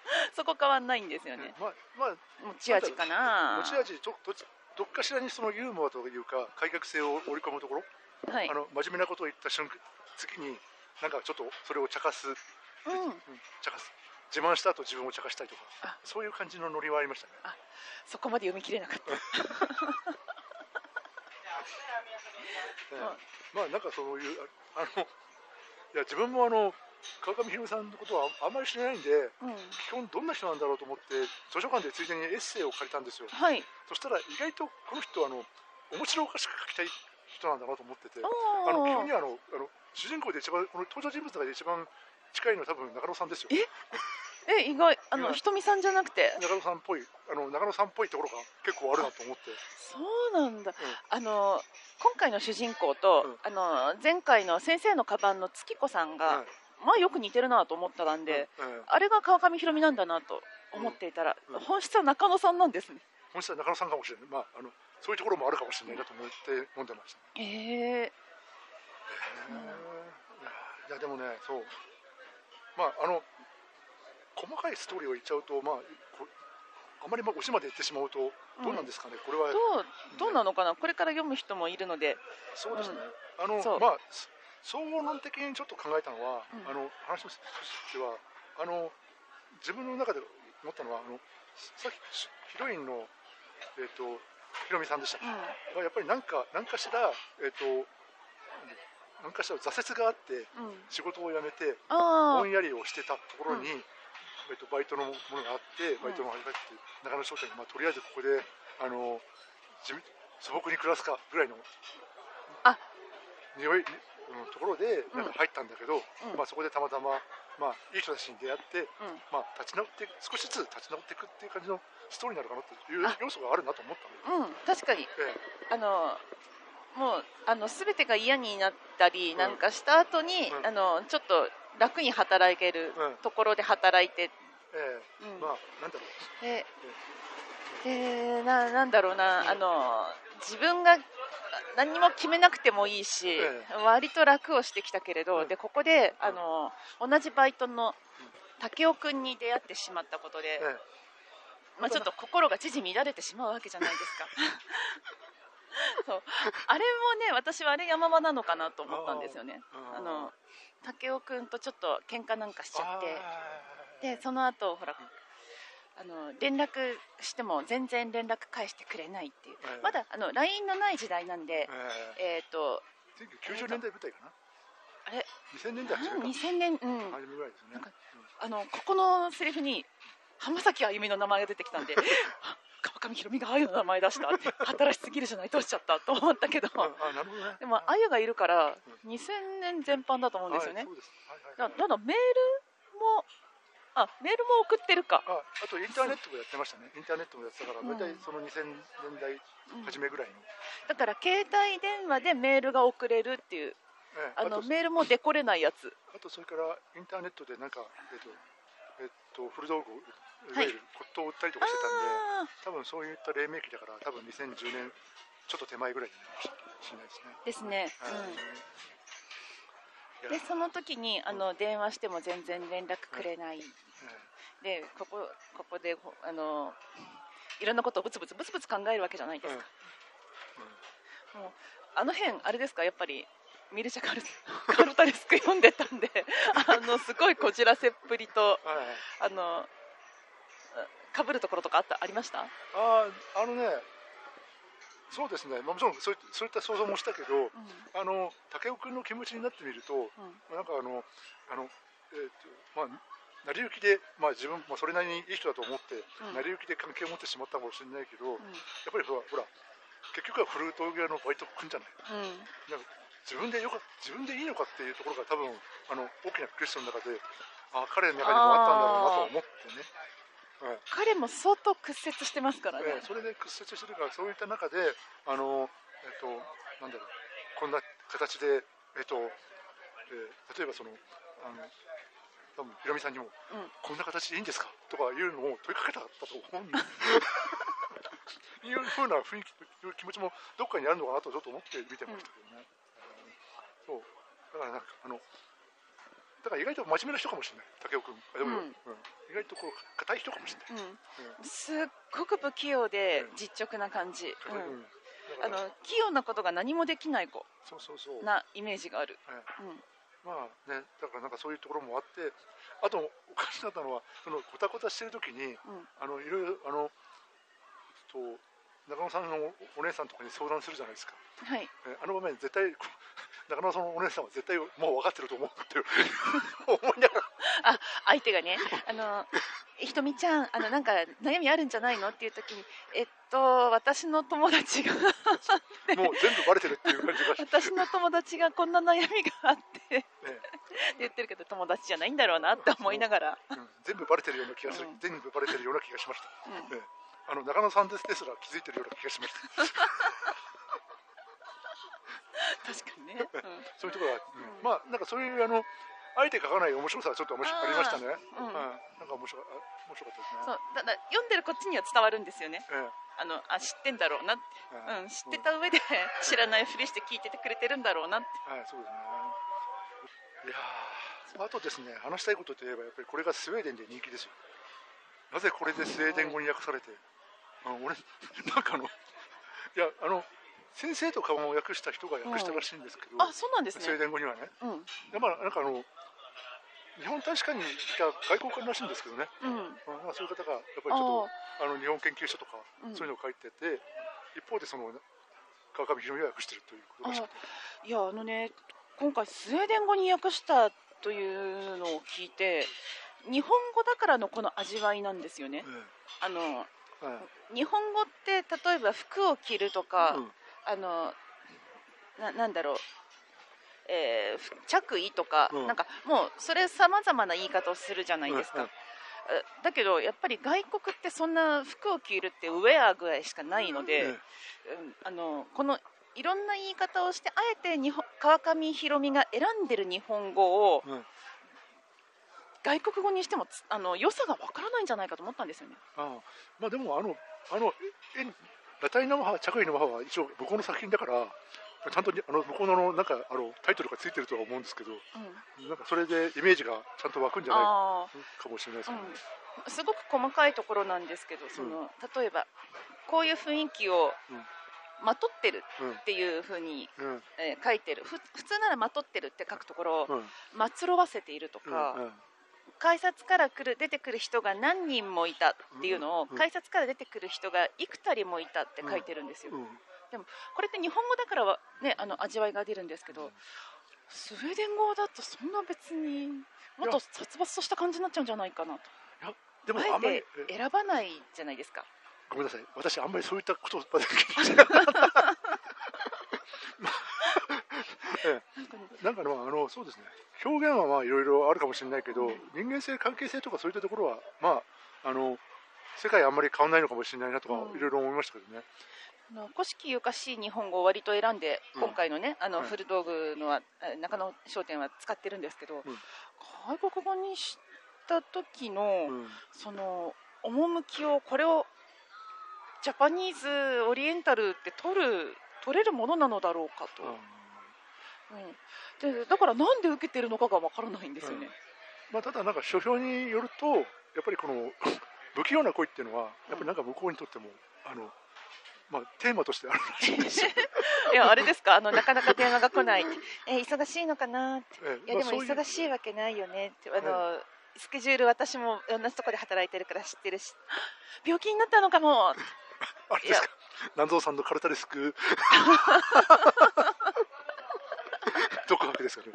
Speaker 1: (laughs) そこ変わんないんですよね、
Speaker 2: まあまあ
Speaker 1: 持ち味かな。
Speaker 2: 持ち味どどどっかしらにそのユーモアというか開拓性を織り込むところ、
Speaker 1: はい。
Speaker 2: あの真面目なことを言った瞬間次になんかちょっとそれを茶化す、うん、
Speaker 1: うん、
Speaker 2: 茶化す。自慢した後自分を茶化したりとか
Speaker 1: あ。
Speaker 2: そういう感じのノリはありましたね。
Speaker 1: そこまで読み切れなかった。(laughs)
Speaker 2: ええ。まあなんかそういうああのいや自分もあの川上宏さんのことはああんまり知らないんで
Speaker 1: うん。
Speaker 2: 基本どんな人なんだろうと思って図書館でついでにエッセイを借りたんですよ。
Speaker 1: はい。
Speaker 2: そしたら意外とこの人はあの面白おかしく書きたい人なんだなと思ってて
Speaker 1: あ
Speaker 2: あの基本
Speaker 1: ー
Speaker 2: にあのあの主人公で一番この登場人物の中で一番近いのは多分中野さんですよ。
Speaker 1: え？(laughs) え意外。あのひとみさんじゃなくて？
Speaker 2: 中野さんっぽいあの中野さんっぽいところが結構あるなと思って。
Speaker 1: そうなんだ、あの今回の主人公と、
Speaker 2: うん。
Speaker 1: あの前回の先生のカバンの月子さんが、
Speaker 2: はい
Speaker 1: まあよく似てるなと思ったんで、
Speaker 2: うんうん。
Speaker 1: あれが川上宏美なんだなと思っていたら、
Speaker 2: うん。うん
Speaker 1: 本質は中野さんなんですね。
Speaker 2: 本質は中野さんかもしれない、まあ、あのそういうところもあるかもしれないなと思って読んでました、
Speaker 1: ええ
Speaker 2: いやでもねそう。まああの細かいストーリーを言っちゃうとまあこあまりまあ推しまで言ってしまうとどうなんですかね、これは
Speaker 1: どうどうなのかな、これから読む人もいるので、
Speaker 2: そうですね、
Speaker 1: うん。
Speaker 2: あのまあそ総合論的にちょっと考えたのは、
Speaker 1: うん。
Speaker 2: あの話としてはあの自分の中で思ったのはあのさっきヒロインのえっ、とヒロミさんでしたっけ？
Speaker 1: う
Speaker 2: はやっぱりなんか何かしらえっ、と何かしら挫折があって
Speaker 1: ん、うん、
Speaker 2: 仕事を辞めて
Speaker 1: あ
Speaker 2: ぼんやりをしてたところに、えっとバイトのものがあってバイトの始まって中野商店に、まあ、とりあえずここであの地味素朴に暮らすかぐらいの
Speaker 1: あ。
Speaker 2: 匂い、うん、ところでなんか入ったんだけど、
Speaker 1: うん。
Speaker 2: まあ、そこでたまたま、まあ、いい人たちに出会って、
Speaker 1: うん。
Speaker 2: まあ、立ち直って少しずつ立ち直っていくっていう感じのストーリーになるかなっていう
Speaker 1: あ。
Speaker 2: 要素があるなと思ったの
Speaker 1: うん、確かに。
Speaker 2: え
Speaker 1: あのもうあの全てが嫌になったりなんかした後に、
Speaker 2: うん。
Speaker 1: あのちょっと楽に働ける
Speaker 2: うん。
Speaker 1: ところで働いて、
Speaker 2: ええ。
Speaker 1: うん。
Speaker 2: えまあなんだろう。
Speaker 1: ででななんだろうな。あの自分が何にも決めなくてもいいし、
Speaker 2: え
Speaker 1: 割と楽をしてきたけれど、
Speaker 2: うん。
Speaker 1: でここであの同じバイトの武雄君に出会ってしまったことで、
Speaker 2: ええ
Speaker 1: まあ、ちょっと心が知事乱れてしまうわけじゃないですか。(laughs) そう。あれもね私はあれ山場なのかなと思ったんですよね。
Speaker 2: あ
Speaker 1: の武雄君とちょっと喧嘩なんかしちゃって
Speaker 2: あ
Speaker 1: でその後ほらあの連絡しても全然連絡返してくれないっていう、
Speaker 2: ええ。
Speaker 1: まだあの LINE のない時代なんで
Speaker 2: ー、え。
Speaker 1: えっ、と
Speaker 2: え1990年代舞台かな。
Speaker 1: あれ
Speaker 2: 2000年代初めか
Speaker 1: 2000年うん。
Speaker 2: 初めぐらいですね。
Speaker 1: あのここのセリフに浜崎あゆみの名前が出てきたんであ (laughs) 川上宏美があゆの名前出したって新しすぎるじゃないどうしちゃったと思ったけど。
Speaker 2: ね。
Speaker 1: でもあゆがいるから2000年全般だと思うんですよね、
Speaker 2: はい、
Speaker 1: だメールもあメールも送ってるか、
Speaker 2: ああとインターネットもやってましたね。インターネットもやってたから
Speaker 1: うん。
Speaker 2: 大体その2000年代
Speaker 1: うん。
Speaker 2: 初めぐらいの、
Speaker 1: だから携帯電話でメールが送れるっていう
Speaker 2: ええ
Speaker 1: あの
Speaker 2: と
Speaker 1: メールもデコれないやつ。
Speaker 2: あとそれからインターネットでなんかえっとえっと古道具をい。
Speaker 1: はい
Speaker 2: わゆる骨董を売ったりとかしてたんで、
Speaker 1: あ
Speaker 2: 多分そういった黎明期だから多分2010年ちょっと手前ぐらいになるかもしれないですね、
Speaker 1: ーですね、
Speaker 2: はい。
Speaker 1: うん、でその時にあの電話しても全然連絡くれない、
Speaker 2: え
Speaker 1: でここここでほあのいろんなことをブツブツブツブツ考えるわけじゃないですか、もうあの辺あれですか？やっぱりミルチャカル (laughs) カルタレスク読んでたんで (laughs) あのすごいこじらせっぷりと
Speaker 2: えはい。
Speaker 1: あのかぶるところとかあったありました？
Speaker 2: あああのねそうですね、まあ、もちろんそういそういった想像もしたけど
Speaker 1: うん。
Speaker 2: あの武雄君の気持ちになってみると
Speaker 1: うん。
Speaker 2: なんかあのあのえーとまあ、成り行きで、まあ、自分もそれなりにいい人だと思って、
Speaker 1: うん。
Speaker 2: 成り行きで関係を持ってしまったかもしれないけど、
Speaker 1: うん。
Speaker 2: やっぱりほらほら結局はフルート屋のバイト来んじゃない。
Speaker 1: うん。
Speaker 2: なんか自分でよか自分でいいのかっていうところが多分あの大きなクエスチョンの中であ彼の中にもあったんだろうなと思ってね、はい。
Speaker 1: 彼も相当屈折してますからね、
Speaker 2: えーそれで屈折してるからそういった中であのえっ、となんだろうこんな形でえっ、と、えー例えばそのあの多分ひろみさんにも、
Speaker 1: うん
Speaker 2: こんな形でいいんですか？とかいうのを問いかけたかったと思うんでいうふうな雰囲気いう気持ちもどっかにあるのかなとちょっと思って見てましたけどね、うん。(laughs) そう。だからなんかあのだから意外と真面目な人かもしれない。武雄君。あでも、
Speaker 1: うん。
Speaker 2: うん。意外とこう硬い人かもしれない、
Speaker 1: すっごく不器用で実直な感じ、あの器用なことが何もできない子なイメージがある、
Speaker 2: まあね、だからなんかそういうところもあって、あとおかしかったのは、そのごたごたしてる時に、
Speaker 1: うん。
Speaker 2: あのいろいろあのと中野さんのおお姉さんとかに相談するじゃないですか。
Speaker 1: はい。
Speaker 2: えあの場面絶対 (laughs) 中野さんのお姉さんは絶対もう分かってると思うって (laughs) 思いながら、
Speaker 1: 相手がねあのひとみちゃんあのなんか悩みあるんじゃないの？っていう時にえっと私の友達が。
Speaker 2: もう全部バレてるっていう感じが
Speaker 1: 私の友達がこんな悩みがあって。言ってるけど友達じゃないんだろうなって思いながら、
Speaker 2: うん、全部バレてるような気がする、
Speaker 1: うん。
Speaker 2: 全部バレてるような気がしました。
Speaker 1: うん。
Speaker 2: ええ。あの中野さんですですら気づいてるような気がしました。
Speaker 1: 確かにね、うん。
Speaker 2: そういうところが、うん
Speaker 1: うん。
Speaker 2: まあなんかそういうあのあえて書かない面白さはちょっと面白
Speaker 1: あ
Speaker 2: りましたね。
Speaker 1: うん
Speaker 2: なんか面白面白かったですね。
Speaker 1: そうだだ読んでるこっちには伝わるんですよね
Speaker 2: え
Speaker 1: あのあ知ってんだろうなって、
Speaker 2: え
Speaker 1: うん、知ってた上で知らないふりして聞いててくれてるんだろうなって
Speaker 2: はい、そうですね。いやーあとですね、話したいことといえば、やっぱりこれがスウェーデンで人気ですよ。なぜこれでスウェーデン語に訳されて、あの俺、なんかあの、いや、あの、先生とかも訳した人が訳したらしいんですけど、
Speaker 1: あそうなんです
Speaker 2: スウェー
Speaker 1: ね
Speaker 2: デン語にはね。
Speaker 1: うん
Speaker 2: でまあ、なんかあの、日本大使館にいた外交官らしいんですけどね、
Speaker 1: うん。
Speaker 2: まあ、そういう方がやっぱりちょっと、あの日本研究所とか、
Speaker 1: うん。
Speaker 2: そういうのを書いてて、一方でその、川上弘美が訳してるということらしくて。
Speaker 1: いやあのね今回スウェーデン語に訳したというのを聞いて日本語だからのこの味わいなんですよね。
Speaker 2: え
Speaker 1: あの
Speaker 2: えはい
Speaker 1: 日本語って例えば服を着るとか、
Speaker 2: うん。
Speaker 1: あのななんだろう、えーふ着衣とか、
Speaker 2: うん。
Speaker 1: なんかもうそれさまざまな言い方をするじゃないですか、
Speaker 2: うんうん。
Speaker 1: えだけどやっぱり外国ってそんな服を着るってウェアぐらいしかないので、
Speaker 2: ええ
Speaker 1: うんあのこのいろんな言い方をしてあえて日本川上弘美が選んでる日本語を
Speaker 2: うん。
Speaker 1: 外国語にしてもつあの良さがわからないんじゃないかと思ったんですよね。
Speaker 2: ああ。まあでもあのあのええラタイナマハ着衣のマハは一応向こうの作品だからちゃんとにあの向こうのなんかあのタイトルがついてるとは思うんですけど
Speaker 1: うん。
Speaker 2: なんかそれでイメージがちゃんと湧くんじゃない
Speaker 1: あ
Speaker 2: かもしれないですけどね、
Speaker 1: うん、すごく細かいところなんですけどその、例えばこういう雰囲気を
Speaker 2: うん。
Speaker 1: まとってる
Speaker 2: うん
Speaker 1: っていうふうに、
Speaker 2: うん。
Speaker 1: えー書いてる。ふ普通ならまとってるって書くところを、
Speaker 2: うん。
Speaker 1: まつろわせているとか、
Speaker 2: うん
Speaker 1: 改札から来る出てくる人が何人もいたっていうのを、
Speaker 2: うん
Speaker 1: 改札から出てくる人が幾たりもいたって書いてるんですよ、
Speaker 2: うん
Speaker 1: これって日本語だからは、ね、あの味わいが出るんですけど、スウェーデン語だとそんな別にもっと殺伐とした感じになっちゃうんじゃないかなと。
Speaker 2: でもあ
Speaker 1: あ
Speaker 2: んまり
Speaker 1: えて
Speaker 2: え
Speaker 1: 選ばないじゃないですか。
Speaker 2: ごめんなさい。私あんまりそういったことまで気にしてなかったええ
Speaker 1: なんかね
Speaker 2: あのそうですね。表現はまあいろいろあるかもしれないけど、人間性関係性とかそういったところはまああの世界あんまり変わらないのかもしれないなとか
Speaker 1: うん。
Speaker 2: いろいろ思いましたけどね、
Speaker 1: あの古式ゆかしい日本語を割と選んで、
Speaker 2: うん。
Speaker 1: 今回のねあの
Speaker 2: はい
Speaker 1: 古道具のはえ中野商店は使ってるんですけど、
Speaker 2: うん。
Speaker 1: 外国語にした時の、
Speaker 2: うん。
Speaker 1: その趣をこれをジャパニーズオリエンタルって取る取れるものなのだろうかと、うん、でだからなんで受けてるのかがわからないんですよね、
Speaker 2: まあ、ただなんか書評によるとやっぱりこの (laughs) 不器用な恋っていうのはやっぱりなんか向こうにとってもあの、まあ、テーマとしてあるらしい。んですよ、
Speaker 1: いやあれですか？あのなかなか電話が来ない。え忙しいのかな？って
Speaker 2: ええ
Speaker 1: いやでも忙しいわけないよね。ってあの、スケジュール私も同じとこで働いてるから知ってるし。(gasps) 病気になったのかも。(laughs)
Speaker 2: あれですか？南蔵さんのカルタリスク。独白 (laughs) ですかね。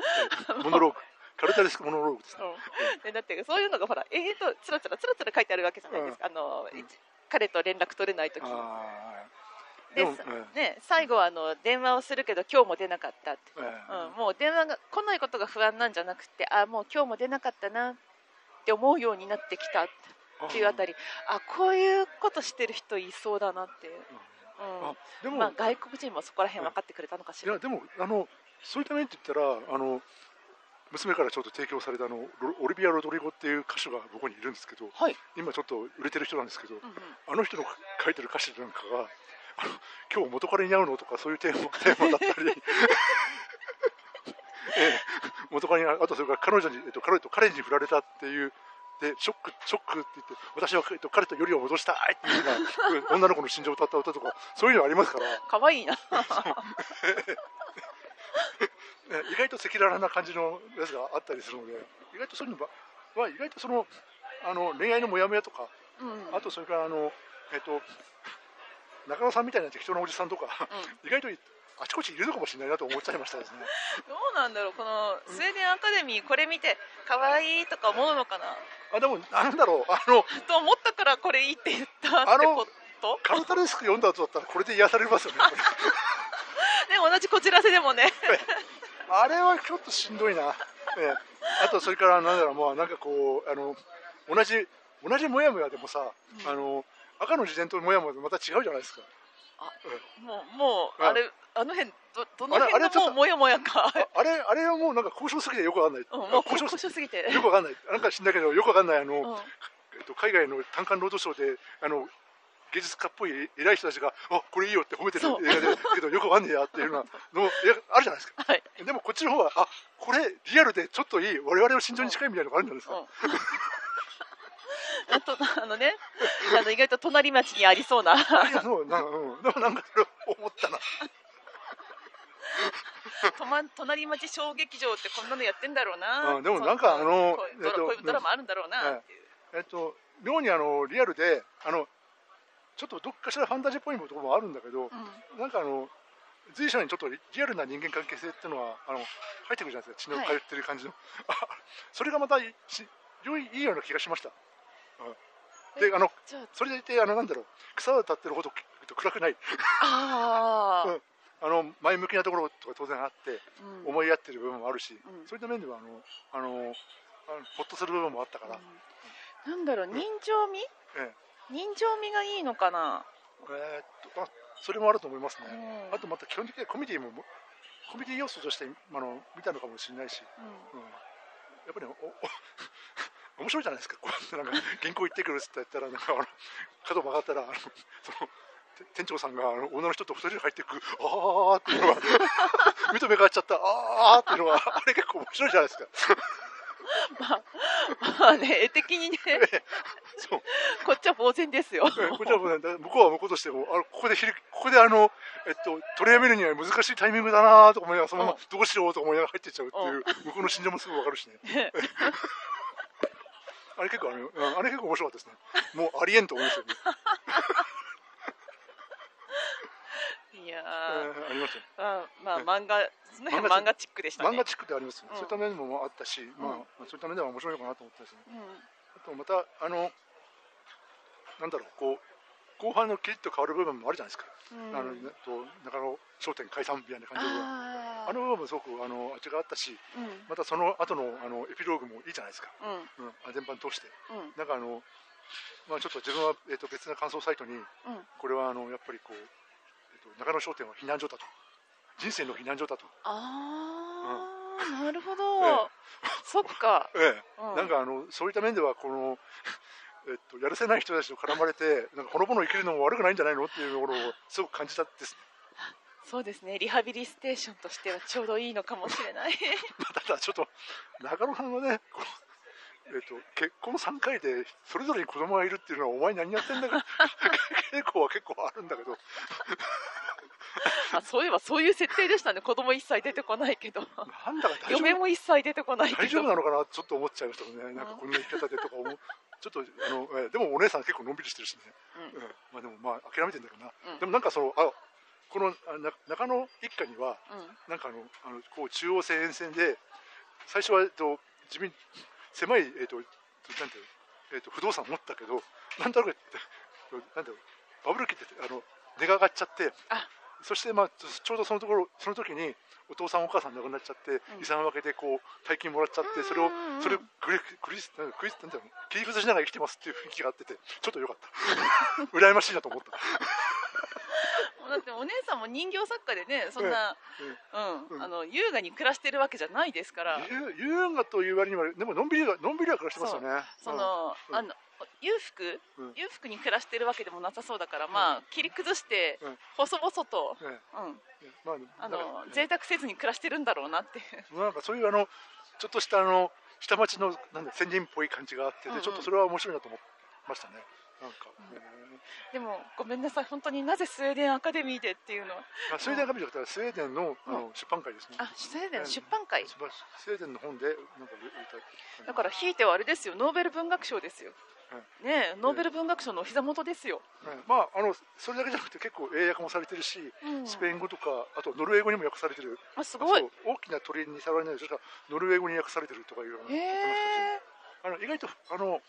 Speaker 2: モノローグ。カルタレスクモノローグですね。
Speaker 1: う。んでだってそういうのがほら永遠とつらつらつらつら書いてあるわけじゃないですか、あの
Speaker 2: うん
Speaker 1: 彼と連絡取れない時。で
Speaker 2: でも、
Speaker 1: ね、最後はあの電話をするけど今日も出なかったって、
Speaker 2: ええ
Speaker 1: うん、もう電話が来ないことが不安なんじゃなくてあもう今日も出なかったなって思うようになってきたっていうあたり。あこういうことしてる人いそうだなっていう、
Speaker 2: あ
Speaker 1: う
Speaker 2: でも、
Speaker 1: んまあ、外国人もそこら辺分かってくれたのかしら、
Speaker 2: いやでもあのそういった面って言ったらあの娘からちょっと提供されたあのロオリビア・ロドリゴっていう歌手が僕にいるんですけど
Speaker 1: はい、
Speaker 2: 今ちょっと売れてる人なんですけど
Speaker 1: うんうん。
Speaker 2: あの人の書いてる歌詞なんかが今日元彼に会うのとかそういうテーマだったり。(laughs) ええ。元彼に会うあとそれから彼女に、えっと、彼と彼に振られたっていう。でショックショックって言って私は、えっと、彼とよりを戻したいっていうような女の子の心情を歌った歌とかそういうのありますから。
Speaker 1: かわいいな。(laughs)
Speaker 2: ね意外と赤裸々な感じのやつがあったりするので意外とそういうのは、まあ、意外とそのあの恋愛のモヤモヤとか
Speaker 1: うん。
Speaker 2: あとそれからあの、えっと、中野さんみたいな適当なおじさんとか
Speaker 1: うん
Speaker 2: 意外とあちこちいるのかもしれないなと思っちゃいましたですね。
Speaker 1: どうなんだろうこのスウェーデンアカデミーこれ見て可愛いとか思うのかな？
Speaker 2: あでもなんだろうあの
Speaker 1: と思ったからこれいいって言ったってこと？
Speaker 2: カルタレスク読んだ後だったらこれで癒されますよね。
Speaker 1: ね (laughs) 同じこちらせでもね (laughs)
Speaker 2: あれはちょっとしんどいな。ええあとそれからなんだろうまあなんかこうあの同じ同じモヤモヤでもさ、
Speaker 1: うん
Speaker 2: あの赤の自伝とモヤモヤでまた違うじゃないですか。
Speaker 1: もうもう
Speaker 2: あ
Speaker 1: あれあの辺どどの辺のもうもやもやか。
Speaker 2: ああれあれはもうなんか交渉すぎてよくわかんない。
Speaker 1: うんもう
Speaker 2: 交渉
Speaker 1: すぎて
Speaker 2: よくわかんない。なんか知んだけどよくわかんない。あの、
Speaker 1: うん。
Speaker 2: えっと、海外の単館労働省であの芸術家っぽい偉い人たちが「あこれいいよ」って褒めてる映画でけどよくわかんねえやっていうのはのあるじゃないですか。
Speaker 1: はい。
Speaker 2: でもこっちの方はあこれリアルでちょっといい我々の心情に近いみたいなのがあるんじゃないですか、
Speaker 1: うん。あ (laughs) とあのねあの意外と隣町にありそうな。
Speaker 2: そうなうん、でもなんかそれ思ったな。(laughs)
Speaker 1: とま隣町小劇場ってこんなのやってんだろうな、
Speaker 2: うんでもなんかあの
Speaker 1: こう
Speaker 2: っと
Speaker 1: こういうドラマあるんだろうなっていう、
Speaker 2: えっと妙にあのリアルであのちょっとどっかしらファンタジーっぽいところもあるんだけど、
Speaker 1: うん。
Speaker 2: なんかあの随所にちょっとリリアルな人間関係性っていうのはあの入ってくるじゃないですか。血の通ってる感じの、あ (laughs) それがまたいし良いいいような気がしました、うん、であのそれでいてあのなんだろう草を立ってるほどえっと暗くない。
Speaker 1: ああ
Speaker 2: うん。あの前向きなところとか当然あって
Speaker 1: うん。
Speaker 2: 思い合ってる部分もあるし、
Speaker 1: うん。
Speaker 2: そういった面ではあのあのほっとする部分もあったから、
Speaker 1: うん。なんだろう人情味、
Speaker 2: え
Speaker 1: 人情味がいいのかな、
Speaker 2: えーっとあそれもあると思いますね、
Speaker 1: うん。
Speaker 2: あとまた基本的にはコメディもコメディ要素としてあの見たのかもしれないし、やっぱりおお面白いじゃないですか。こうやってなんか原稿行ってくるって言ったらなんかあの角曲がったらあのそのて店長さんがあの女の人と二人で入っていくあーっていうのが見と目が合っちゃったあーっていうのがあれ結構面白いじゃないですか。(laughs)
Speaker 1: まあ、まあね絵的に (laughs) ね。
Speaker 2: そう。
Speaker 1: こっちは呆然ですよ。
Speaker 2: えこちらもねだ向こうは向こうとしてもあのここでひりここであのえっと取りやめるには難しいタイミングだなとか思いながらそのまま
Speaker 1: うん。
Speaker 2: どうしようとか思いながら入っていっちゃうっていう向こうの心情もすぐわかるしね。
Speaker 1: ね (laughs)
Speaker 2: あれ結構あのうんあれ結構面白かったですね。もうありえんと思いますよね。
Speaker 1: いや
Speaker 2: えーありました
Speaker 1: まあまあ漫画その辺
Speaker 2: 漫画
Speaker 1: チック。でしたね。
Speaker 2: 漫画チックでありますよ、
Speaker 1: うん。
Speaker 2: そういった面もあったし、ま
Speaker 1: うん。
Speaker 2: あ、そういった面では面白いのかなと思ったですね。
Speaker 1: うん。
Speaker 2: あとまたあのなんだろうこう後半のキリッと変わる部分もあるじゃないですか、
Speaker 1: うん。
Speaker 2: あのねと中野商店解散みたいな感じであの部分もすごくあの味があったし
Speaker 1: うん。
Speaker 2: またその後のあのエピローグもいいじゃないですか、
Speaker 1: うん。
Speaker 2: うん、あ全般通して。
Speaker 1: うん。
Speaker 2: なんかあのまあちょっと自分は、えっと別な感想サイトに
Speaker 1: うん。
Speaker 2: これはあのやっぱりこう、えっと中野商店は避難所だと。人生の避難所だと、
Speaker 1: ああ、なるほ (laughs)
Speaker 2: え
Speaker 1: ど、そっか、(laughs)
Speaker 2: ええ。
Speaker 1: うん。
Speaker 2: なんかあのそういった面ではこの、(laughs) えっと、やるせない人たちと絡まれてなんかほのぼの生きるのも悪くないんじゃないのっていうところをすごく感じたです。ね
Speaker 1: そうですね。リハビリステーションとしてはちょうどいいのかもしれない。(laughs)
Speaker 2: まあただちょっと中野さんはねえっと、結婚3回でそれぞれに子供がいるっていうのはお前何やってんだか。(laughs) 傾向は結構あるんだけど。
Speaker 1: あそういえばそういう設定でしたね。子供一切出てこないけど。
Speaker 2: なんだか
Speaker 1: 嫁
Speaker 2: 夫？
Speaker 1: も一切出てこないけど。
Speaker 2: 大丈夫なのかな？ちょっと思っちゃいましたね。なんかこんな生き方でとか思う。ちょっとあの、えでもお姉さん結構のんびりしてるしね、
Speaker 1: うん。
Speaker 2: うん。まあでもまあ諦めてんだけどな、
Speaker 1: うん。
Speaker 2: でもなんかそのあこの中野一家には
Speaker 1: うん。
Speaker 2: なんかあのあのこう中央線沿線で最初は、えっと、自分狭い、えー、となんていうのえー、と不動産持ったけどなんとなく (laughs) なんだろうバブル期ってあの値が上がっちゃって
Speaker 1: あ。
Speaker 2: そして、まあ、ちょうどそのところその時にお父さんお母さん亡くなっちゃって、
Speaker 1: うん。
Speaker 2: 遺産分けでこう大金もらっちゃってそれをそれをクリクリスクリスなんだろう切り崩しながら生きてますっていう雰囲気があっててちょっとよかった。(laughs) 羨ましいなと思った
Speaker 1: だってお姉さんも人形作家でねそんな、うん。
Speaker 2: うん。
Speaker 1: あの優雅に暮らしてるわけじゃないですから、
Speaker 2: 優優雅という割にはでものんびりはのんびりは暮らしてますよね。
Speaker 1: その、
Speaker 2: うん。
Speaker 1: あの裕福、
Speaker 2: うん。
Speaker 1: 裕福に暮らしてるわけでもなさそうだから、まあ切り崩して、
Speaker 2: うん。
Speaker 1: 細々と、
Speaker 2: うん。ね
Speaker 1: うん、
Speaker 2: まあ
Speaker 1: あの贅沢せずに暮らしてるんだろうなって。
Speaker 2: なんかそういうあのちょっとしたあの下町のなんだ先人っぽい感じがあってちょっとそれは面白いなと思いましたねなんか、
Speaker 1: でもごめんなさい。本当になぜスウェーデンアカデミーでっていうのは。
Speaker 2: スウェーデンが見じゃなくてスウェーデンのあの出版会ですね。
Speaker 1: あスウェーデン出版会。
Speaker 2: ススウェーデンの本でなんか売りたい。
Speaker 1: だからひいてはあれですよ。ノーベル文学賞ですよ、ねえノーベル文学賞のお膝元ですよ、
Speaker 2: はい。まああのそれだけじゃなくて結構英訳もされてるし
Speaker 1: うん。
Speaker 2: スペイン語とかあとノルウェー語にも訳されてる。
Speaker 1: あすごい。
Speaker 2: 大きな鳥に触られないでしょノルウェー語に訳されてるとかいうのを
Speaker 1: へ
Speaker 2: 言ってましたし
Speaker 1: え
Speaker 2: あの意外とあの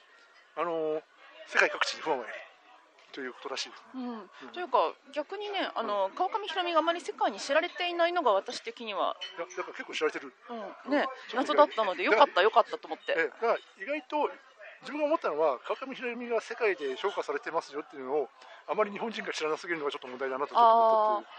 Speaker 2: あの世界各地にファンがいるということらしいですね。
Speaker 1: うん、というか逆にねあの川上弘美があまり世界に知られていないのが私的には、
Speaker 2: いやだから結構知られてる。
Speaker 1: うん、ね謎だったのでよかったよかったと思って。
Speaker 2: えだから意外と自分が思ったのは川上弘美が世界で評価されてますよっていうのをあまり日本人が知らなすぎるのがちょっと問題だなとちょっと思った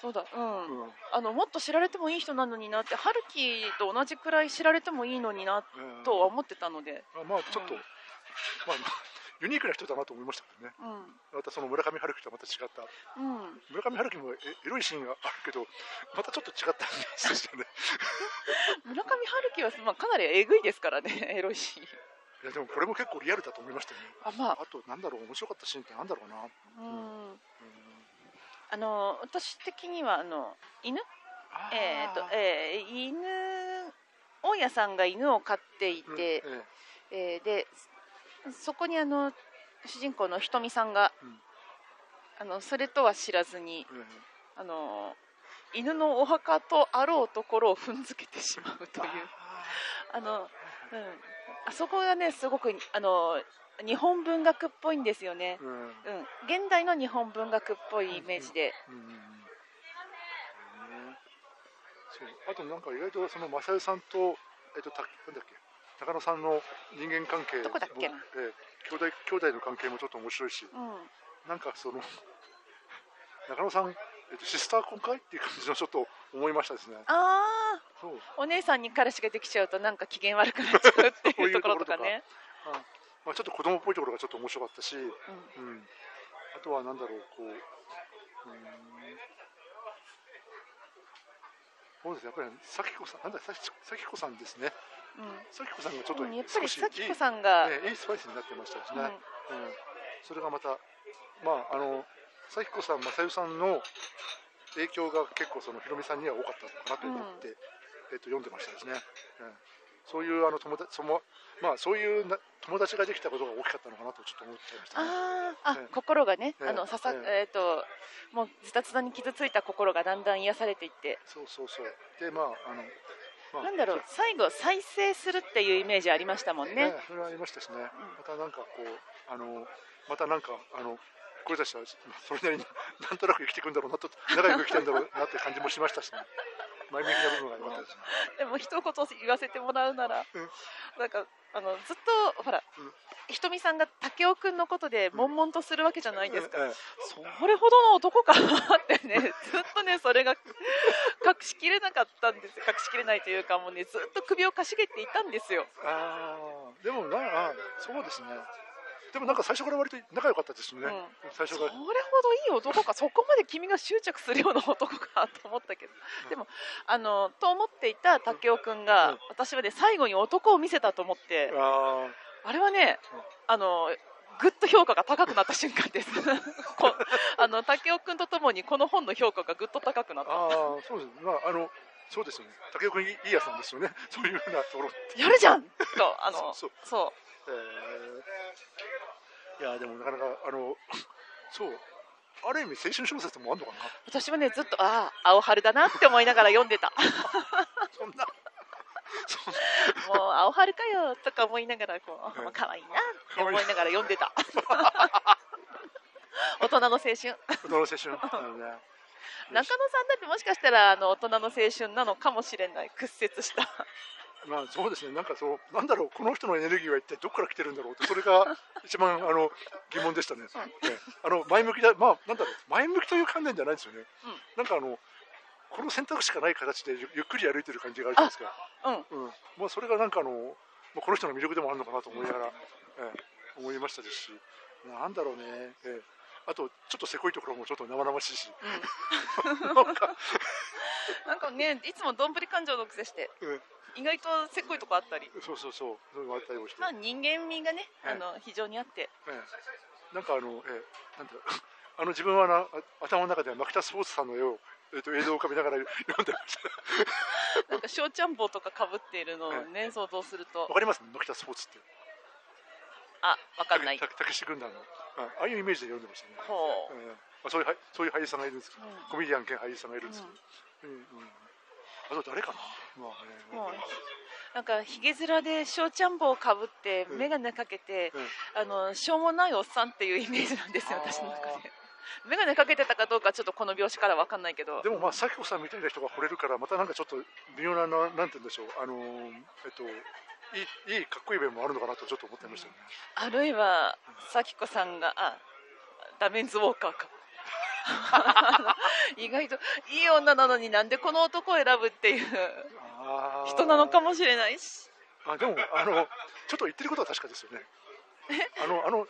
Speaker 1: そうだ。うん、
Speaker 2: う。うん。
Speaker 1: あのもっと知られてもいい人なのになって春樹と同じくらい知られてもいいのにな
Speaker 2: うん。
Speaker 1: とは思ってたので、
Speaker 2: まあまあちょっと、
Speaker 1: うん。
Speaker 2: まあユニークな人だなと思いましたけどね。
Speaker 1: うん。
Speaker 2: またその村上春樹とはまた違った。
Speaker 1: うん、
Speaker 2: 村上春樹もエエロいシーンがあるけどまたちょっと違ったイメージでしたね。(laughs)
Speaker 1: 村上春樹は、まあ、かなりえぐいですからね (laughs) エロいし
Speaker 2: いやでもこれも結構リアルだと思いましたよね。
Speaker 1: あまあ。
Speaker 2: あとなんだろう面白かったシーンってなんだろうな。
Speaker 1: うん。
Speaker 2: うん。
Speaker 1: あの私的にはあの犬？えーとえー犬大家さんが犬を飼ってい
Speaker 2: うんえ
Speaker 1: ーでそこにあの主人公のひとみさんが、
Speaker 2: うん。
Speaker 1: あのそれとは知らずに
Speaker 2: ええ
Speaker 1: あの犬のお墓とあろうところを踏んづけてしまうという。あの、うん、あそこがねすごくあの日本文学っぽいんですよね。
Speaker 2: え、うん。
Speaker 1: うん、現代の日本文学っぽいイメージで、
Speaker 2: うんねそう。あとなんか意外とその正代さんとえっとたなんだっけ？高野さんの人間関係も
Speaker 1: どこだっけな？
Speaker 2: ええ兄弟兄弟の関係もちょっと面白いし
Speaker 1: うん、
Speaker 2: なんかその (laughs) 中野さん、えっと、シスター婚会っていう感じのちょっと思いましたですね。
Speaker 1: ああお姉さんに彼氏ができちゃうとなんか機嫌悪くなっちゃうっていうところとか。ね。
Speaker 2: あまあ、ちょっと子供っぽいところがちょっと面白かったし、
Speaker 1: うん。
Speaker 2: うん、あとはなんだろうこう、うん、そうですね。やっぱり咲子さんなんだ咲咲子さんですね咲子さんがちょっと
Speaker 1: うん、やっぱり咲子さんが、
Speaker 2: いい,、スパイスになってましたですね、
Speaker 1: うん。
Speaker 2: うん。それがまたまああの咲子さん正代さんの影響が結構そのひろみさんには多かったのかなと思って、えっと読んでましたですね、うん、そういうあの友達そのまあそういうな友達ができたことが大きかったのかなとちょっと思っちゃいましたね。
Speaker 1: あーあ、
Speaker 2: ええ。
Speaker 1: 心がね、
Speaker 2: ええ。
Speaker 1: あのささ、
Speaker 2: え
Speaker 1: え。っ、ともうズタズタに傷ついた心がだんだん癒されていって、
Speaker 2: そうそうそう。でまああの、まあ、
Speaker 1: なんだろう最後再生するっていうイメージありましたもんね。
Speaker 2: それはありましたしね、またなんかこうあのまたなんかあのこれたちはそれなりになんとなく生きていくんだろうなと仲良く生きてるんだろうなって感じもしましたしね前向きな部分が良かったですね
Speaker 1: でも一言言わせてもらうなら、
Speaker 2: うん。
Speaker 1: なんかあのずっとほら、
Speaker 2: うん。
Speaker 1: ひとみさんが武雄くんのことで悶々とするわけじゃないですか。
Speaker 2: ええ
Speaker 1: それほどの男かってね、ずっとね、それが隠しきれなかったんですよ。隠しきれないというか、もうね、ずっと首をかしげていたんですよ。
Speaker 2: ああでもなあそうですねでもなんか最初から割と仲良かったですよね、最初
Speaker 1: それ
Speaker 2: から
Speaker 1: ほどいい男か、そこまで君が執着するような男かと思ったけど、
Speaker 2: うん。
Speaker 1: でも、あの、と思っていた武雄くんが、
Speaker 2: うん。
Speaker 1: 私はね、最後に男を見せたと思って、
Speaker 2: あ
Speaker 1: あれはね
Speaker 2: うん、
Speaker 1: あの、ぐっと評価が高くなった瞬間です。(laughs) こあの武雄くんとともにこの本の評価がぐっと高くなっ
Speaker 2: あああそうですまああのそうですよね。武雄君いいやつなんですよね。そういうふうなところ
Speaker 1: た。やるじゃんと、あの、
Speaker 2: そう。
Speaker 1: そう。
Speaker 2: えー。いやでもなかなかあの (laughs) そう。ある意味青春小説もあんのかな？
Speaker 1: 私はねずっとああ青春だなって思いながら読んでた。(laughs)
Speaker 2: そんな。
Speaker 1: もう青春かよとか思いながらこう、
Speaker 2: うん。
Speaker 1: まあ可愛いなって思いながら読んでた。大人の青春。
Speaker 2: 子供の青春。あのね。
Speaker 1: 中野さんだってもしかしたらあの大人の青春なのかもしれない。屈折した (laughs)
Speaker 2: まあそうですねなんかそうなんだろうこの人のエネルギーは一体どこから来てるんだろうってそれが一番あの疑問でしたね。ねあの前向きだまあなんだろう前向きという観念じゃないですよね。
Speaker 1: うん
Speaker 2: なんかあのこの選択しかない形でゆゆっくり歩いてる感じがあるじゃないですか。
Speaker 1: うん
Speaker 2: うん。まあそれがなんかあのまあこの人の魅力でもあるのかなと思いながら、ええ思いましたですし、なんだろうね。ええあとちょっとせこいところもちょっと生々しいし、なんか、(laughs)
Speaker 1: なんかねいつもどんぶり感情のくせして
Speaker 2: うん。
Speaker 1: 意外とせっこいとこあったり。
Speaker 2: そうそうそう。そういうのがあったりもして。
Speaker 1: まあ人間味がね
Speaker 2: はい
Speaker 1: あの非常にあって。
Speaker 2: ええ、なんかあの、ええ、なんだろう。(laughs) あの自分はなあ頭の中では牧田スポーツさんの絵を、えっと映像を浮かべながら読んでました。(laughs)
Speaker 1: なんか小ちゃん帽とかかぶっているのをね想像すると。
Speaker 2: わかります？牧田スポーツって。
Speaker 1: あわかんない。
Speaker 2: たたけし軍団の、あああいうイメージで読んでましたね。
Speaker 1: ほう。
Speaker 2: あ、そういうはいそういう俳優さんがいるんですけど、
Speaker 1: うん。
Speaker 2: コメディアン兼俳優さんがいるんですけど、うん。うんあと誰かな。まあね、
Speaker 1: もうなんかひげ面で小ちゃん帽をかぶって
Speaker 2: うん。
Speaker 1: 眼鏡かけて、
Speaker 2: うん。
Speaker 1: あのしょうもないおっさんっていうイメージなんですよ私の中で。眼鏡かけてたかどうかちょっとこの描写からわかんないけど。
Speaker 2: でもまあ咲子さんみたいな人が惚れるからまたなんかちょっと微妙なななんて言うんでしょう。あのーえっといいいいかっこいい面もあるのかなとちょっと思ってましたよね。
Speaker 1: あるいは咲子さんがあダメンズウォーカーか (laughs) 意外といい女なのになんでこの男を選ぶっていう人なのかもしれないし
Speaker 2: あでもあのちょっと言ってることは確かですよね。あのあの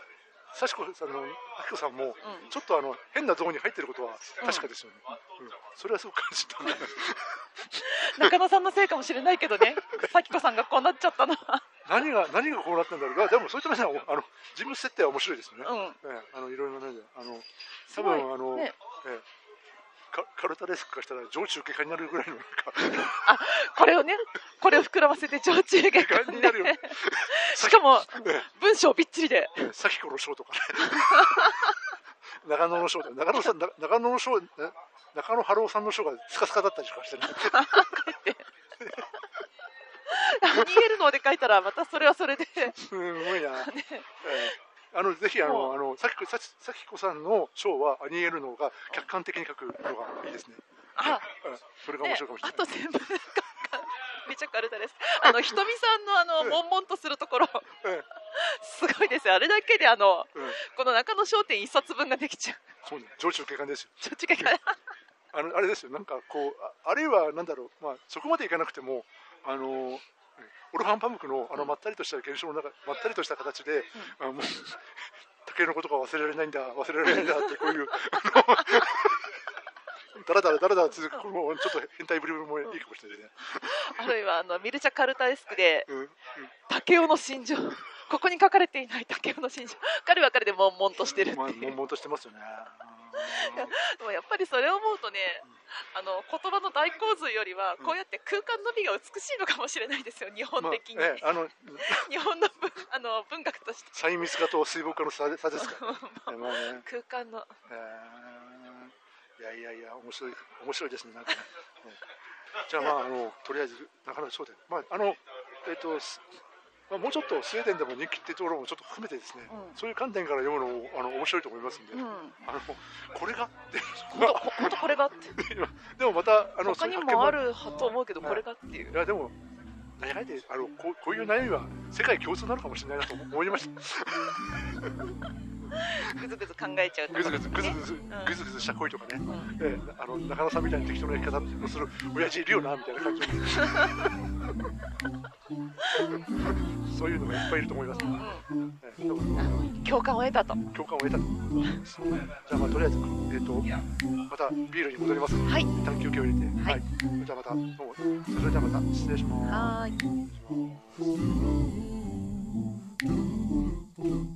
Speaker 2: 幸子さんの幸子さんも、
Speaker 1: うん。
Speaker 2: ちょっとあの変なゾーンに入ってることは確かですよね。うん。それはすごく感じた。(laughs)
Speaker 1: 中野さんのせいかもしれないけどね。(laughs) 咲子さんがこうなっちゃったのは。
Speaker 2: 何が何がこうなったんだろう。あでもそういった面ではあの自分設定は面白いですね。
Speaker 1: うん。
Speaker 2: ええあのいろいろな面であの多分あの、
Speaker 1: ね。
Speaker 2: ええ。かカルタレスク化したら上中下化になるぐらいのなんか。
Speaker 1: これをねこれを膨らませて上中下
Speaker 2: 下になる。よ。(laughs)
Speaker 1: でしかも
Speaker 2: え
Speaker 1: 文章びっちりで。
Speaker 2: え咲子の章とかね。(laughs) 長野の章とか。長野さんな長野の章ね中野春夫さんの章がスカスカだったりとかしてね。(laughs)
Speaker 1: 逃げる。ので書いたらまたそれはそれで。
Speaker 2: すごいな。ええあのぜひあのあのさきこさきさきこさんの章はアニエルのが客観的に書くのがいいですね。
Speaker 1: あ
Speaker 2: うんそれが面
Speaker 1: ね
Speaker 2: 白いかもしれない。
Speaker 1: あと全部 (laughs) めちゃカルタです。あのひとみさんのあの
Speaker 2: うん
Speaker 1: 悶々とするところ。
Speaker 2: え
Speaker 1: すごいですよ。あれだけであのこの中野商店一冊分ができちゃう。
Speaker 2: そうね。上中下巻ですよ。
Speaker 1: ちょっと違う
Speaker 2: あのあれですよ。なんかこうああるいはなんだろう。まあそこまでいかなくてもあのオルファンパムクのあのまったりとした現象の中まったりとした形で、あもう竹のことが忘れられないんだ忘れられないんだってこういうあのだらだらだらだら続くこのちょっと変態ぶりもいいかもしれないね。(laughs)
Speaker 1: あるいはあのミルチャカルタエスクで
Speaker 2: うんうん。
Speaker 1: 竹雄の心情。ここに書かれていない竹雄の心情。彼は彼で悶々としてるって
Speaker 2: まあ、
Speaker 1: いう
Speaker 2: 悶々としてますよね。(laughs)
Speaker 1: でもやっぱりそれを思うとねあの言葉の大洪水よりは
Speaker 2: うん。
Speaker 1: こうやって空間の美が美しいのかもしれないですよ日本
Speaker 2: まあ
Speaker 1: 的に、
Speaker 2: ええあの (laughs)
Speaker 1: 日本の文あの文学として。
Speaker 2: 細密化と水墨画の差ですか？(laughs) ら、ね。ね、
Speaker 1: 空間の。
Speaker 2: えーいやいやいや面白い面白いですねなんかね。ええじゃあまああのとりあえずなかなかそうで、まああのえっ、と。すまあ、もうちょっとスウェーデンでも人気っていうところもちょっと含めてですね、
Speaker 1: うん。
Speaker 2: そういう観点から読むのもあの面白いと思いますんで、
Speaker 1: うん。
Speaker 2: あのこれがって (laughs)
Speaker 1: これが？っ (laughs) て
Speaker 2: でもまたあの
Speaker 1: 他にもあると思うけど
Speaker 2: はい。
Speaker 1: これがっていう。
Speaker 2: いやでも何やであのこうこういう悩みは世界共通なのかもしれないなと思いました。(laughs)
Speaker 1: ぐずぐず考えちゃうと
Speaker 2: ぐずぐずぐずぐず
Speaker 1: ん。
Speaker 2: ぐずぐずした恋とかね、
Speaker 1: うん。
Speaker 2: ええあの中野さんみたいな適当な生き方をする親父いるよなみたいな感じ (laughs) そういうのがいっぱいいると思います、
Speaker 1: うん
Speaker 2: ええ多分
Speaker 1: 共感を得たと。
Speaker 2: 共感を得たと。じゃあまあとりあえず、えー、とまたビールに戻ります。
Speaker 1: はい。
Speaker 2: 一旦休憩を入れて。
Speaker 1: はい。
Speaker 2: じゃあまたどうも。それじゃあまた失礼します。
Speaker 1: はーい